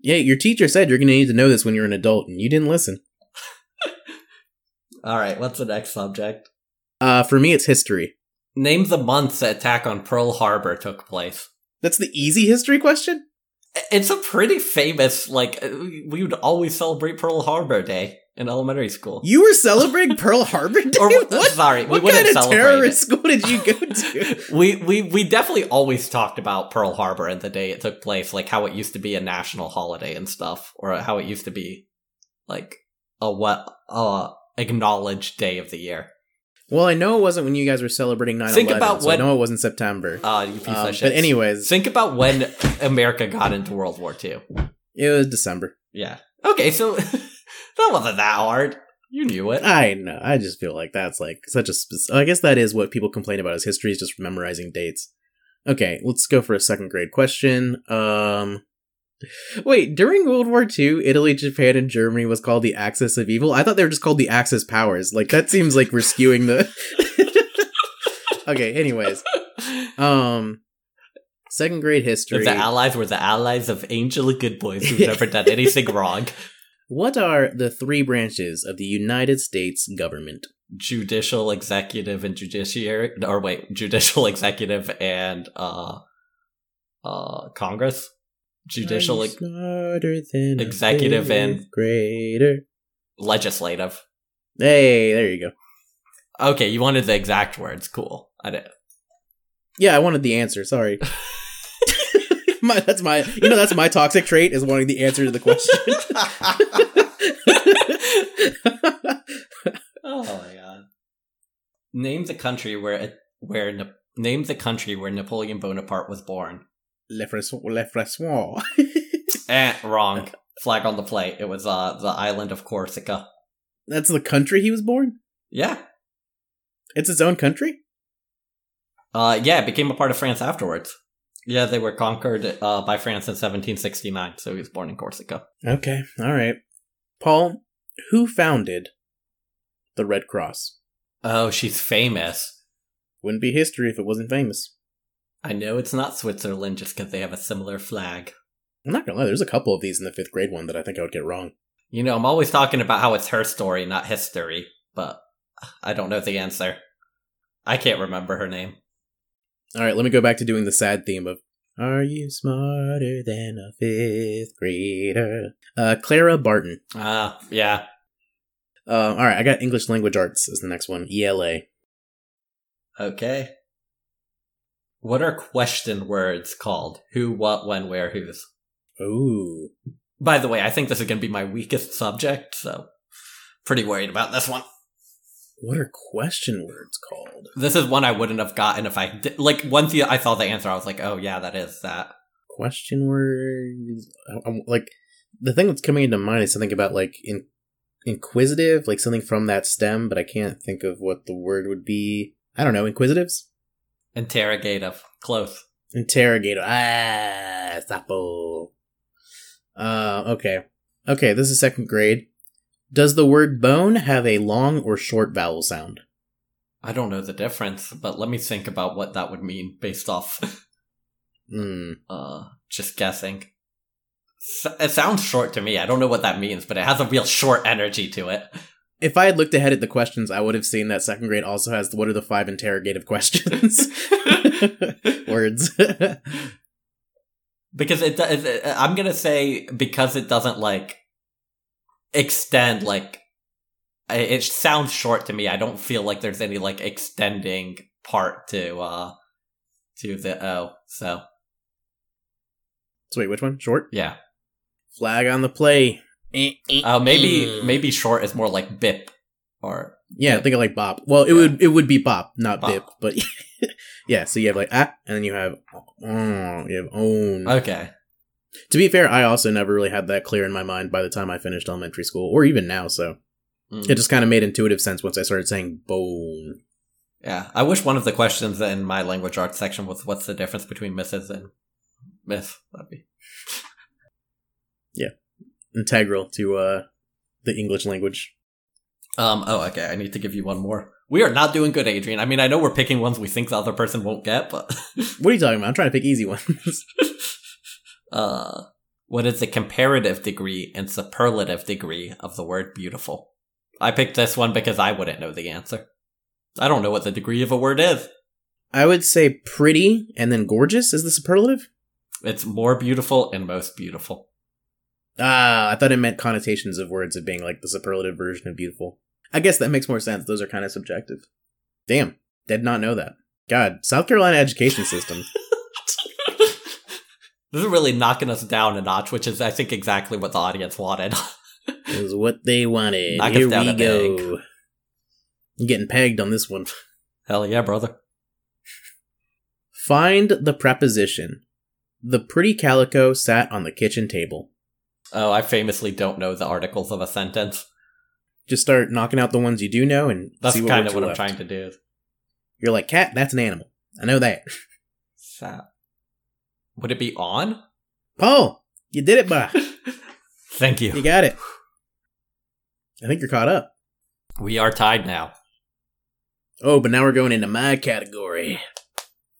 Yeah, your teacher said you're going to need to know this when you're an adult, and you didn't listen. All right, what's the next subject? Uh, for me, it's history. Name the month the attack on Pearl Harbor took place. That's the easy history question? It's a pretty famous, like, uh, we would always celebrate Pearl Harbor Day in elementary school. You were celebrating Pearl Harbor Day? Or, what? sorry, we what wouldn't kind of celebrate terrorist it. school did you go to? We, we, we definitely always talked about Pearl Harbor and the day it took place, like how it used to be a national holiday and stuff, or how it used to be, like, a what, uh, acknowledged day of the year. Well, I know it wasn't when you guys were celebrating 9 Think 11, about so I when- know it wasn't September. Ah, you piece Um, of shit. but, anyways, Think about when America got into World War II. it was December. Yeah. Okay, so that wasn't that hard. You knew it. I know. I just feel like that's like such a. Spec- I guess that is what people complain about as history is just memorizing dates. Okay, let's go for a second grade question. Um, wait, during World War II, Italy, Japan, and Germany was called the Axis of Evil. I thought they were just called the Axis powers. Like that seems like we're skewing the. okay. Anyways, um, second grade history. The allies were the allies of angel good boys who've never done anything wrong. What are the three branches of the United States government? Judicial, executive, and judiciary. Or wait, judicial, executive, and uh, uh, Congress. Judicial, Are you smarter than executive and- grader. legislative. Hey, there you go. Okay, you wanted the exact words. Cool. I did. Yeah, I wanted the answer. Sorry. my, that's my, you know, that's my toxic trait is wanting the answer to the question. oh my god. Name the country where it, where Na- name the country where Napoleon Bonaparte was born. Le Fras- Le. Eh, wrong. Flag on the plate. It was uh the island of Corsica. That's the country he was born. Yeah. It's its own country. Uh yeah, it became a part of France afterwards. Yeah, they were conquered uh by France in 1769, so he was born in Corsica. Okay, all right. Paul, who founded the Red Cross? Oh, she's famous. Wouldn't be history if it wasn't famous. I know it's not Switzerland just because they have a similar flag. I'm not gonna lie. There's a couple of these in the fifth grade one that I think I would get wrong. You know, I'm always talking about how it's her story, not history, but I don't know the answer. I can't remember her name. All right, let me go back to doing the sad theme of "Are you smarter than a fifth grader?" Uh, Clara Barton. Ah, yeah. Uh, all right, I got English language arts as the next one. ELA. Okay. What are question words called? Who, what, when, where, whose? Ooh. By the way, I think this is going to be my weakest subject, so pretty worried about this one. What are question words called? This is one I wouldn't have gotten if I did. Like, once I saw the answer, I was like, oh, yeah, that is that. Question words. I'm- like the thing that's coming into mind is something about like in inquisitive, like something from that stem, but I can't think of what the word would be. I don't know. Inquisitives. Interrogative. Close. Interrogator. Ah, sapo. Uh, okay. Okay, this is second grade. Does the word bone have a long or short vowel sound? I don't know the difference, but let me think about what that would mean based off, Hmm. uh, just guessing. S- It sounds short to me. I don't know what that means, but it has a real short energy to it. If I had looked ahead at the questions, I would have seen that second grade also has the, what are the five interrogative questions? Words. because it, it, I'm gonna say because it doesn't like extend like it, it sounds short to me. I don't feel like there's any like extending part to uh to the O. So so wait, which one? Short? yeah. Flag on the play. Eh, eh, Uh, maybe eh. maybe short is more like bip or Yeah, think of like bop. Well, it Yeah. would it would be bop, not Bop. bip, but yeah. So you have like ah, and then you have oh, you have own. okay. to be fair, I also never really had that clear in my mind by the time I finished elementary school, or even now. So Mm. it just kind of made intuitive sense once I started saying bone. Yeah, I wish one of the questions in my language arts section was what's the difference between Mrs. and Miss. That'd be Integral to uh the English language. Um. Oh, okay. I need to give you one more. We are not doing good, Adrian. I mean, I know we're picking ones we think the other person won't get, but What are you talking about? I'm trying to pick easy ones. uh, what is the comparative degree and superlative degree of the word beautiful? I picked this one because I wouldn't know the answer. I don't know what the degree of a word is. I would say pretty and then gorgeous is the superlative. It's more beautiful and most beautiful. Ah, I thought it meant connotations of words of being like the superlative version of beautiful. I guess that makes more sense. Those are kind of subjective. Damn, did not know that. God, South Carolina education system. This is really knocking us down a notch, which is, I think, exactly what the audience wanted. is what they wanted. Knock Here we go. I'm getting pegged on this one. Hell yeah, brother. Find the preposition. The pretty calico sat on the kitchen table. Oh, I famously don't know the articles of a sentence. just start knocking out the ones you do know and That's what kind of what or I'm trying to do. You're like, cat, that's an animal. I know that. Sap. Would it be on? Paul, you did it, bah. Thank you. You got it. I think you're caught up. We are tied now. Oh, but now we're going into my category.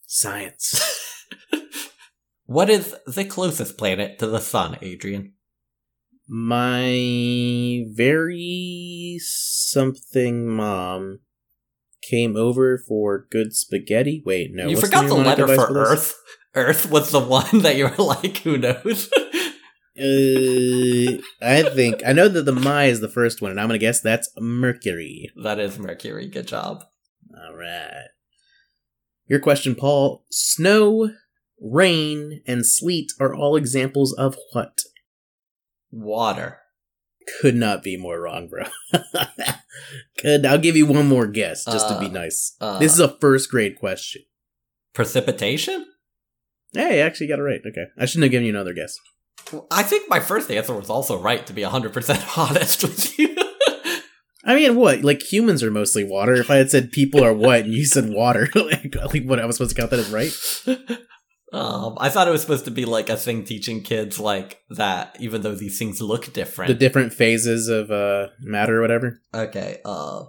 Science. What is the closest planet to the sun, Adrian? My very something mom came over for good spaghetti. Wait, no. you forgot the mnemonic letter device for? Earth. Earth was the one that you were like, who knows? Uh, I think I know that the my is the first one, and I'm gonna guess that's Mercury. that is Mercury. Good job. All right. Your question, Paul. Snow, rain, and sleet are all examples of what? Water. Could not be more wrong, bro. Could I'll give you one more guess just to be Uh, nice. uh, this is a first grade question. Precipitation? Hey, you actually got it right. Okay. I shouldn't have given you another guess. I think my first answer was also right, to be 100% honest with you. I mean, what? Like humans are mostly water. If I had said people are what and you said water, like, like what I was supposed to count that as right? Um, I thought it was supposed to be like a thing teaching kids like that, even though these things look different. The different phases of uh matter or whatever. okay, uh.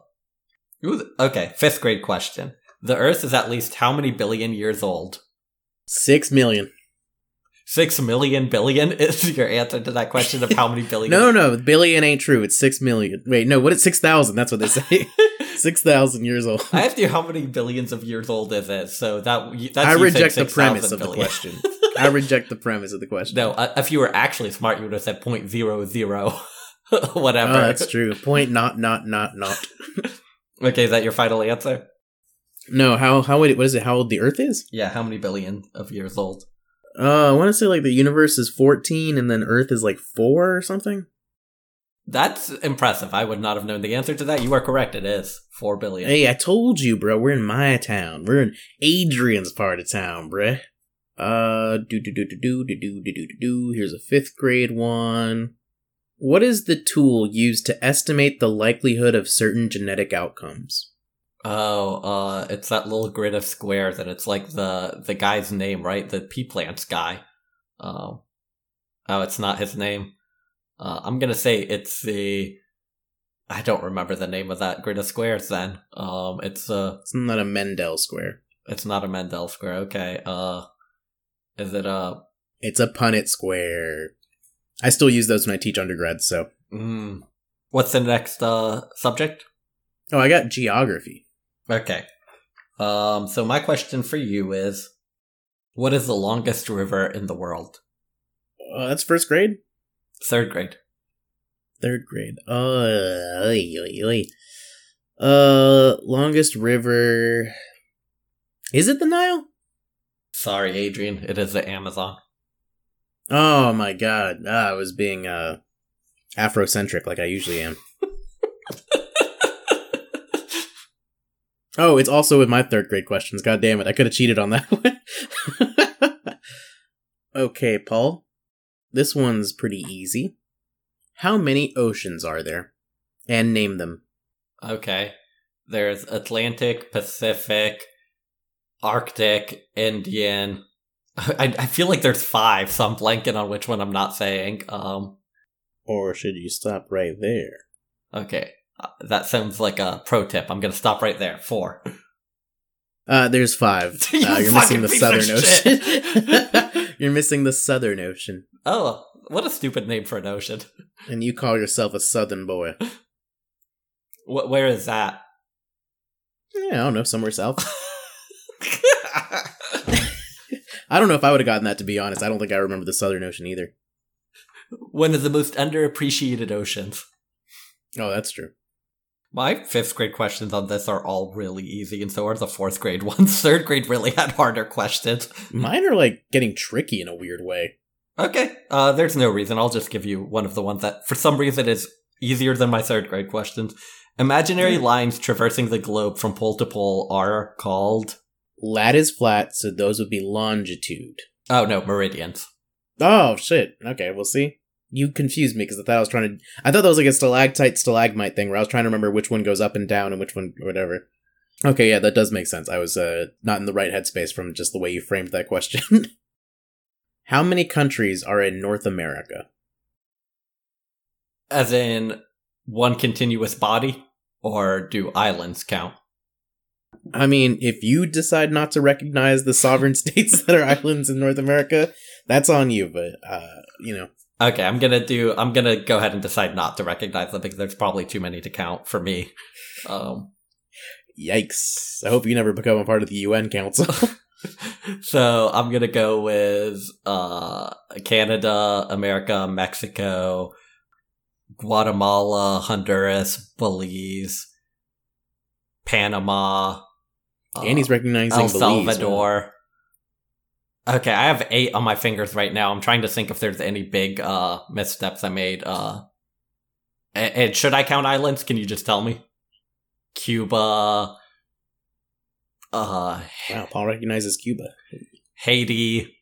Okay, fifth grade question. The Earth is at least how many billion years old? Six million. Six million billion is your answer to that question of how many billion? No, no, billion ain't true. It's six million. Wait, no, what is six thousand? That's what they say. six thousand years old. I asked you how many billions of years old is it, so that that's I reject the 6,000 premise of the question. I reject the premise of the question. No, uh, if you were actually smart, you would have said point zero zero, whatever. Oh, that's true. Point not not not not. Okay, is that your final answer? No, how how what is it? How old the Earth is? Yeah, how many billion of years old? Uh, I want to say like the universe is fourteen, and then Earth is like four or something. That's impressive. I would not have known the answer to that. You are correct. It is four billion. Hey, I told you, bro. We're in my town. We're in Adrian's part of town, bruh. Uh, do do do do do do do do do do do. Here's a fifth grade one. What is the tool used to estimate the likelihood of certain genetic outcomes? Oh, uh, it's that little grid of squares, and it's like the the guy's name, right? The pea plants guy. Um, oh, it's not his name. Uh, I'm gonna say it's the. I don't remember the name of that grid of squares. Then, um, it's uh, It's not a Mendel square. it's not a Mendel square. Okay. Uh, is it a? It's a Punnett square. I still use those when I teach undergrads. So, Mm, what's the next uh subject? oh, I got geography. Okay. Um, so my question for you is, what is the longest river in the world? Uh, that's first grade. Third grade. Third grade. Uh, oy, oy, oy. uh, longest river. Is it the Nile? Sorry, Adrian. It is the Amazon. Oh my god. Ah, I was being uh Afrocentric like I usually am. Oh, it's also with my third grade questions. God damn it. I could have cheated on that one. okay, Paul. This one's pretty easy. How many oceans are there? And name them. okay. There's Atlantic, Pacific, Arctic, Indian. I, I feel like there's five, so I'm blanking on which one I'm not saying. Um, Or should you stop right there? okay. Uh, that sounds like a pro tip. I'm gonna stop right there. Four. Uh, there's five. You Uh, you're fucking missing the Southern. Ocean. you're missing the Southern Ocean. Oh, what a stupid name for an ocean. And you call yourself a Southern boy. Wh- where is that? Yeah, I don't know, somewhere south. I don't know if I would have gotten that to be honest. I don't think I remember the Southern Ocean either. One of the most underappreciated oceans. Oh, that's true. My fifth grade questions on this are all really easy, and so are the fourth grade ones. Third grade really had harder questions. Mine are like getting tricky in a weird way. Okay, uh, there's no reason. I'll just give you one of the ones that, for some reason, is easier than my third grade questions. Imaginary lines traversing the globe from pole to pole are called. Lat is flat, so those would be longitude. Oh no, meridians. Oh shit. Okay, we'll see. You confused me because I thought I was trying to. I thought that was like a stalactite stalagmite thing where I was trying to remember which one goes up and down and which one whatever. Okay, yeah, that does make sense. I was uh, not in the right headspace from just the way you framed that question. How many countries are in North America? As in one continuous body, or do islands count? I mean, if you decide not to recognize the sovereign states that are islands in North America, that's on you. But uh, you know, Okay, I'm gonna do. I'm gonna go ahead and decide not to recognize them because there's probably too many to count for me. Um, yikes! I hope you never become a part of the UN Council. so I'm gonna go with uh, Canada, America, Mexico, Guatemala, Honduras, Belize, Panama, uh, and he's recognizing El Belize. Salvador. Okay, I have eight on my fingers right now. I'm trying to think if there's any big uh missteps I made. Uh, and, and should I count islands? Can you just tell me? Cuba, uh, Wow, Paul recognizes Cuba. Haiti.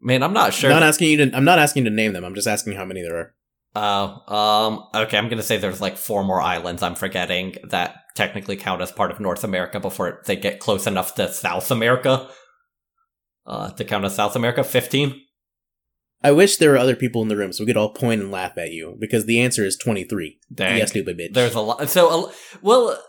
Man, I'm not sure. I'm not asking you to. I'm not asking you to name them. I'm just asking how many there are. Oh, um, okay, I'm gonna say there's like four more islands I'm forgetting that technically count as part of North America before they get close enough to South America. Uh, to count as South America, 15? I wish there were other people in the room so we could all point and laugh at you because the answer is 23. Dang. Yeah, stupid bitch. There's a lot. So, a- well,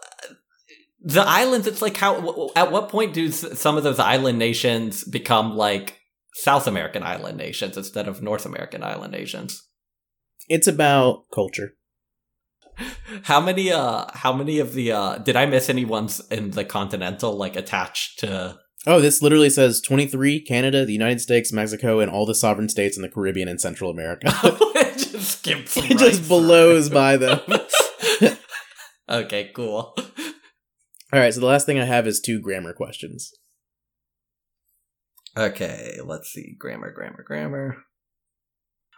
the islands, it's like how, at what point do some of those island nations become like South American island nations instead of North American island nations? It's about culture. How many, uh, how many of the, uh, did I miss any ones in the continental, like attached to, Oh, this literally says 23 Canada, the United States, Mexico, and all the sovereign states in the Caribbean and Central America. it just skips it right just blows by them. okay, cool. All right, so the last thing I have is two grammar questions. Okay, let's see. Grammar, grammar, grammar.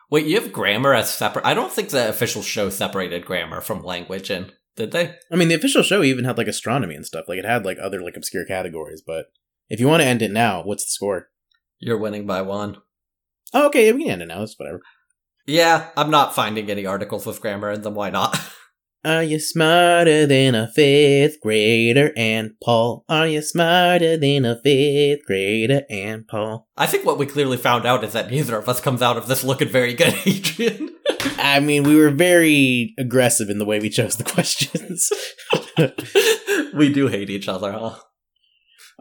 Wait, you have grammar as separate? I don't think the official show separated grammar from language, and did they? I mean, the official show even had like astronomy and stuff. Like it had like other like obscure categories, but if you want to end it now, what's the score? You're winning by one. Oh, okay, we can end it now. It's whatever. Yeah, I'm not finding any articles with grammar in them. Why not? Are you smarter than a fifth grader and Paul? Are you smarter than a fifth grader and Paul? I think what we clearly found out is that neither of us comes out of this looking very good, Adrian. I mean, we were very aggressive in the way we chose the questions. we do hate each other, huh?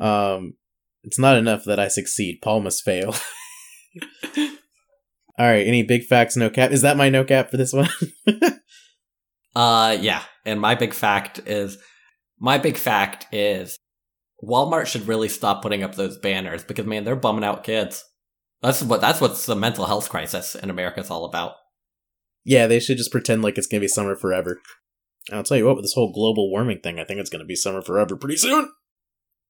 um, it's not enough that I succeed. Paul must fail. All right, any big facts, no cap? Is that my no cap for this one? Uh, yeah. And my big fact is, my big fact is, Walmart should really stop putting up those banners because man, they're bumming out kids. That's what that's what the mental health crisis in America is all about. yeah, they should just pretend like it's gonna be summer forever. I'll tell you what, with this whole global warming thing, I think it's gonna be summer forever pretty soon.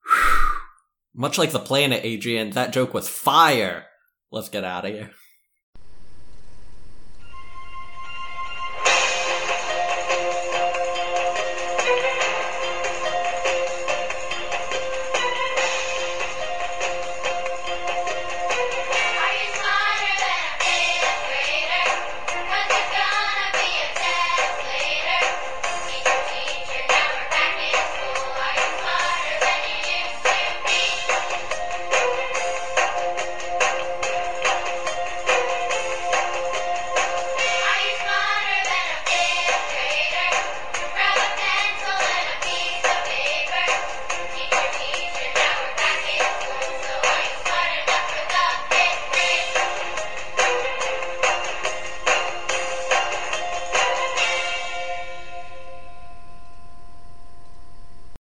Much like the planet, Adrian, that joke was fire. Let's get out of here.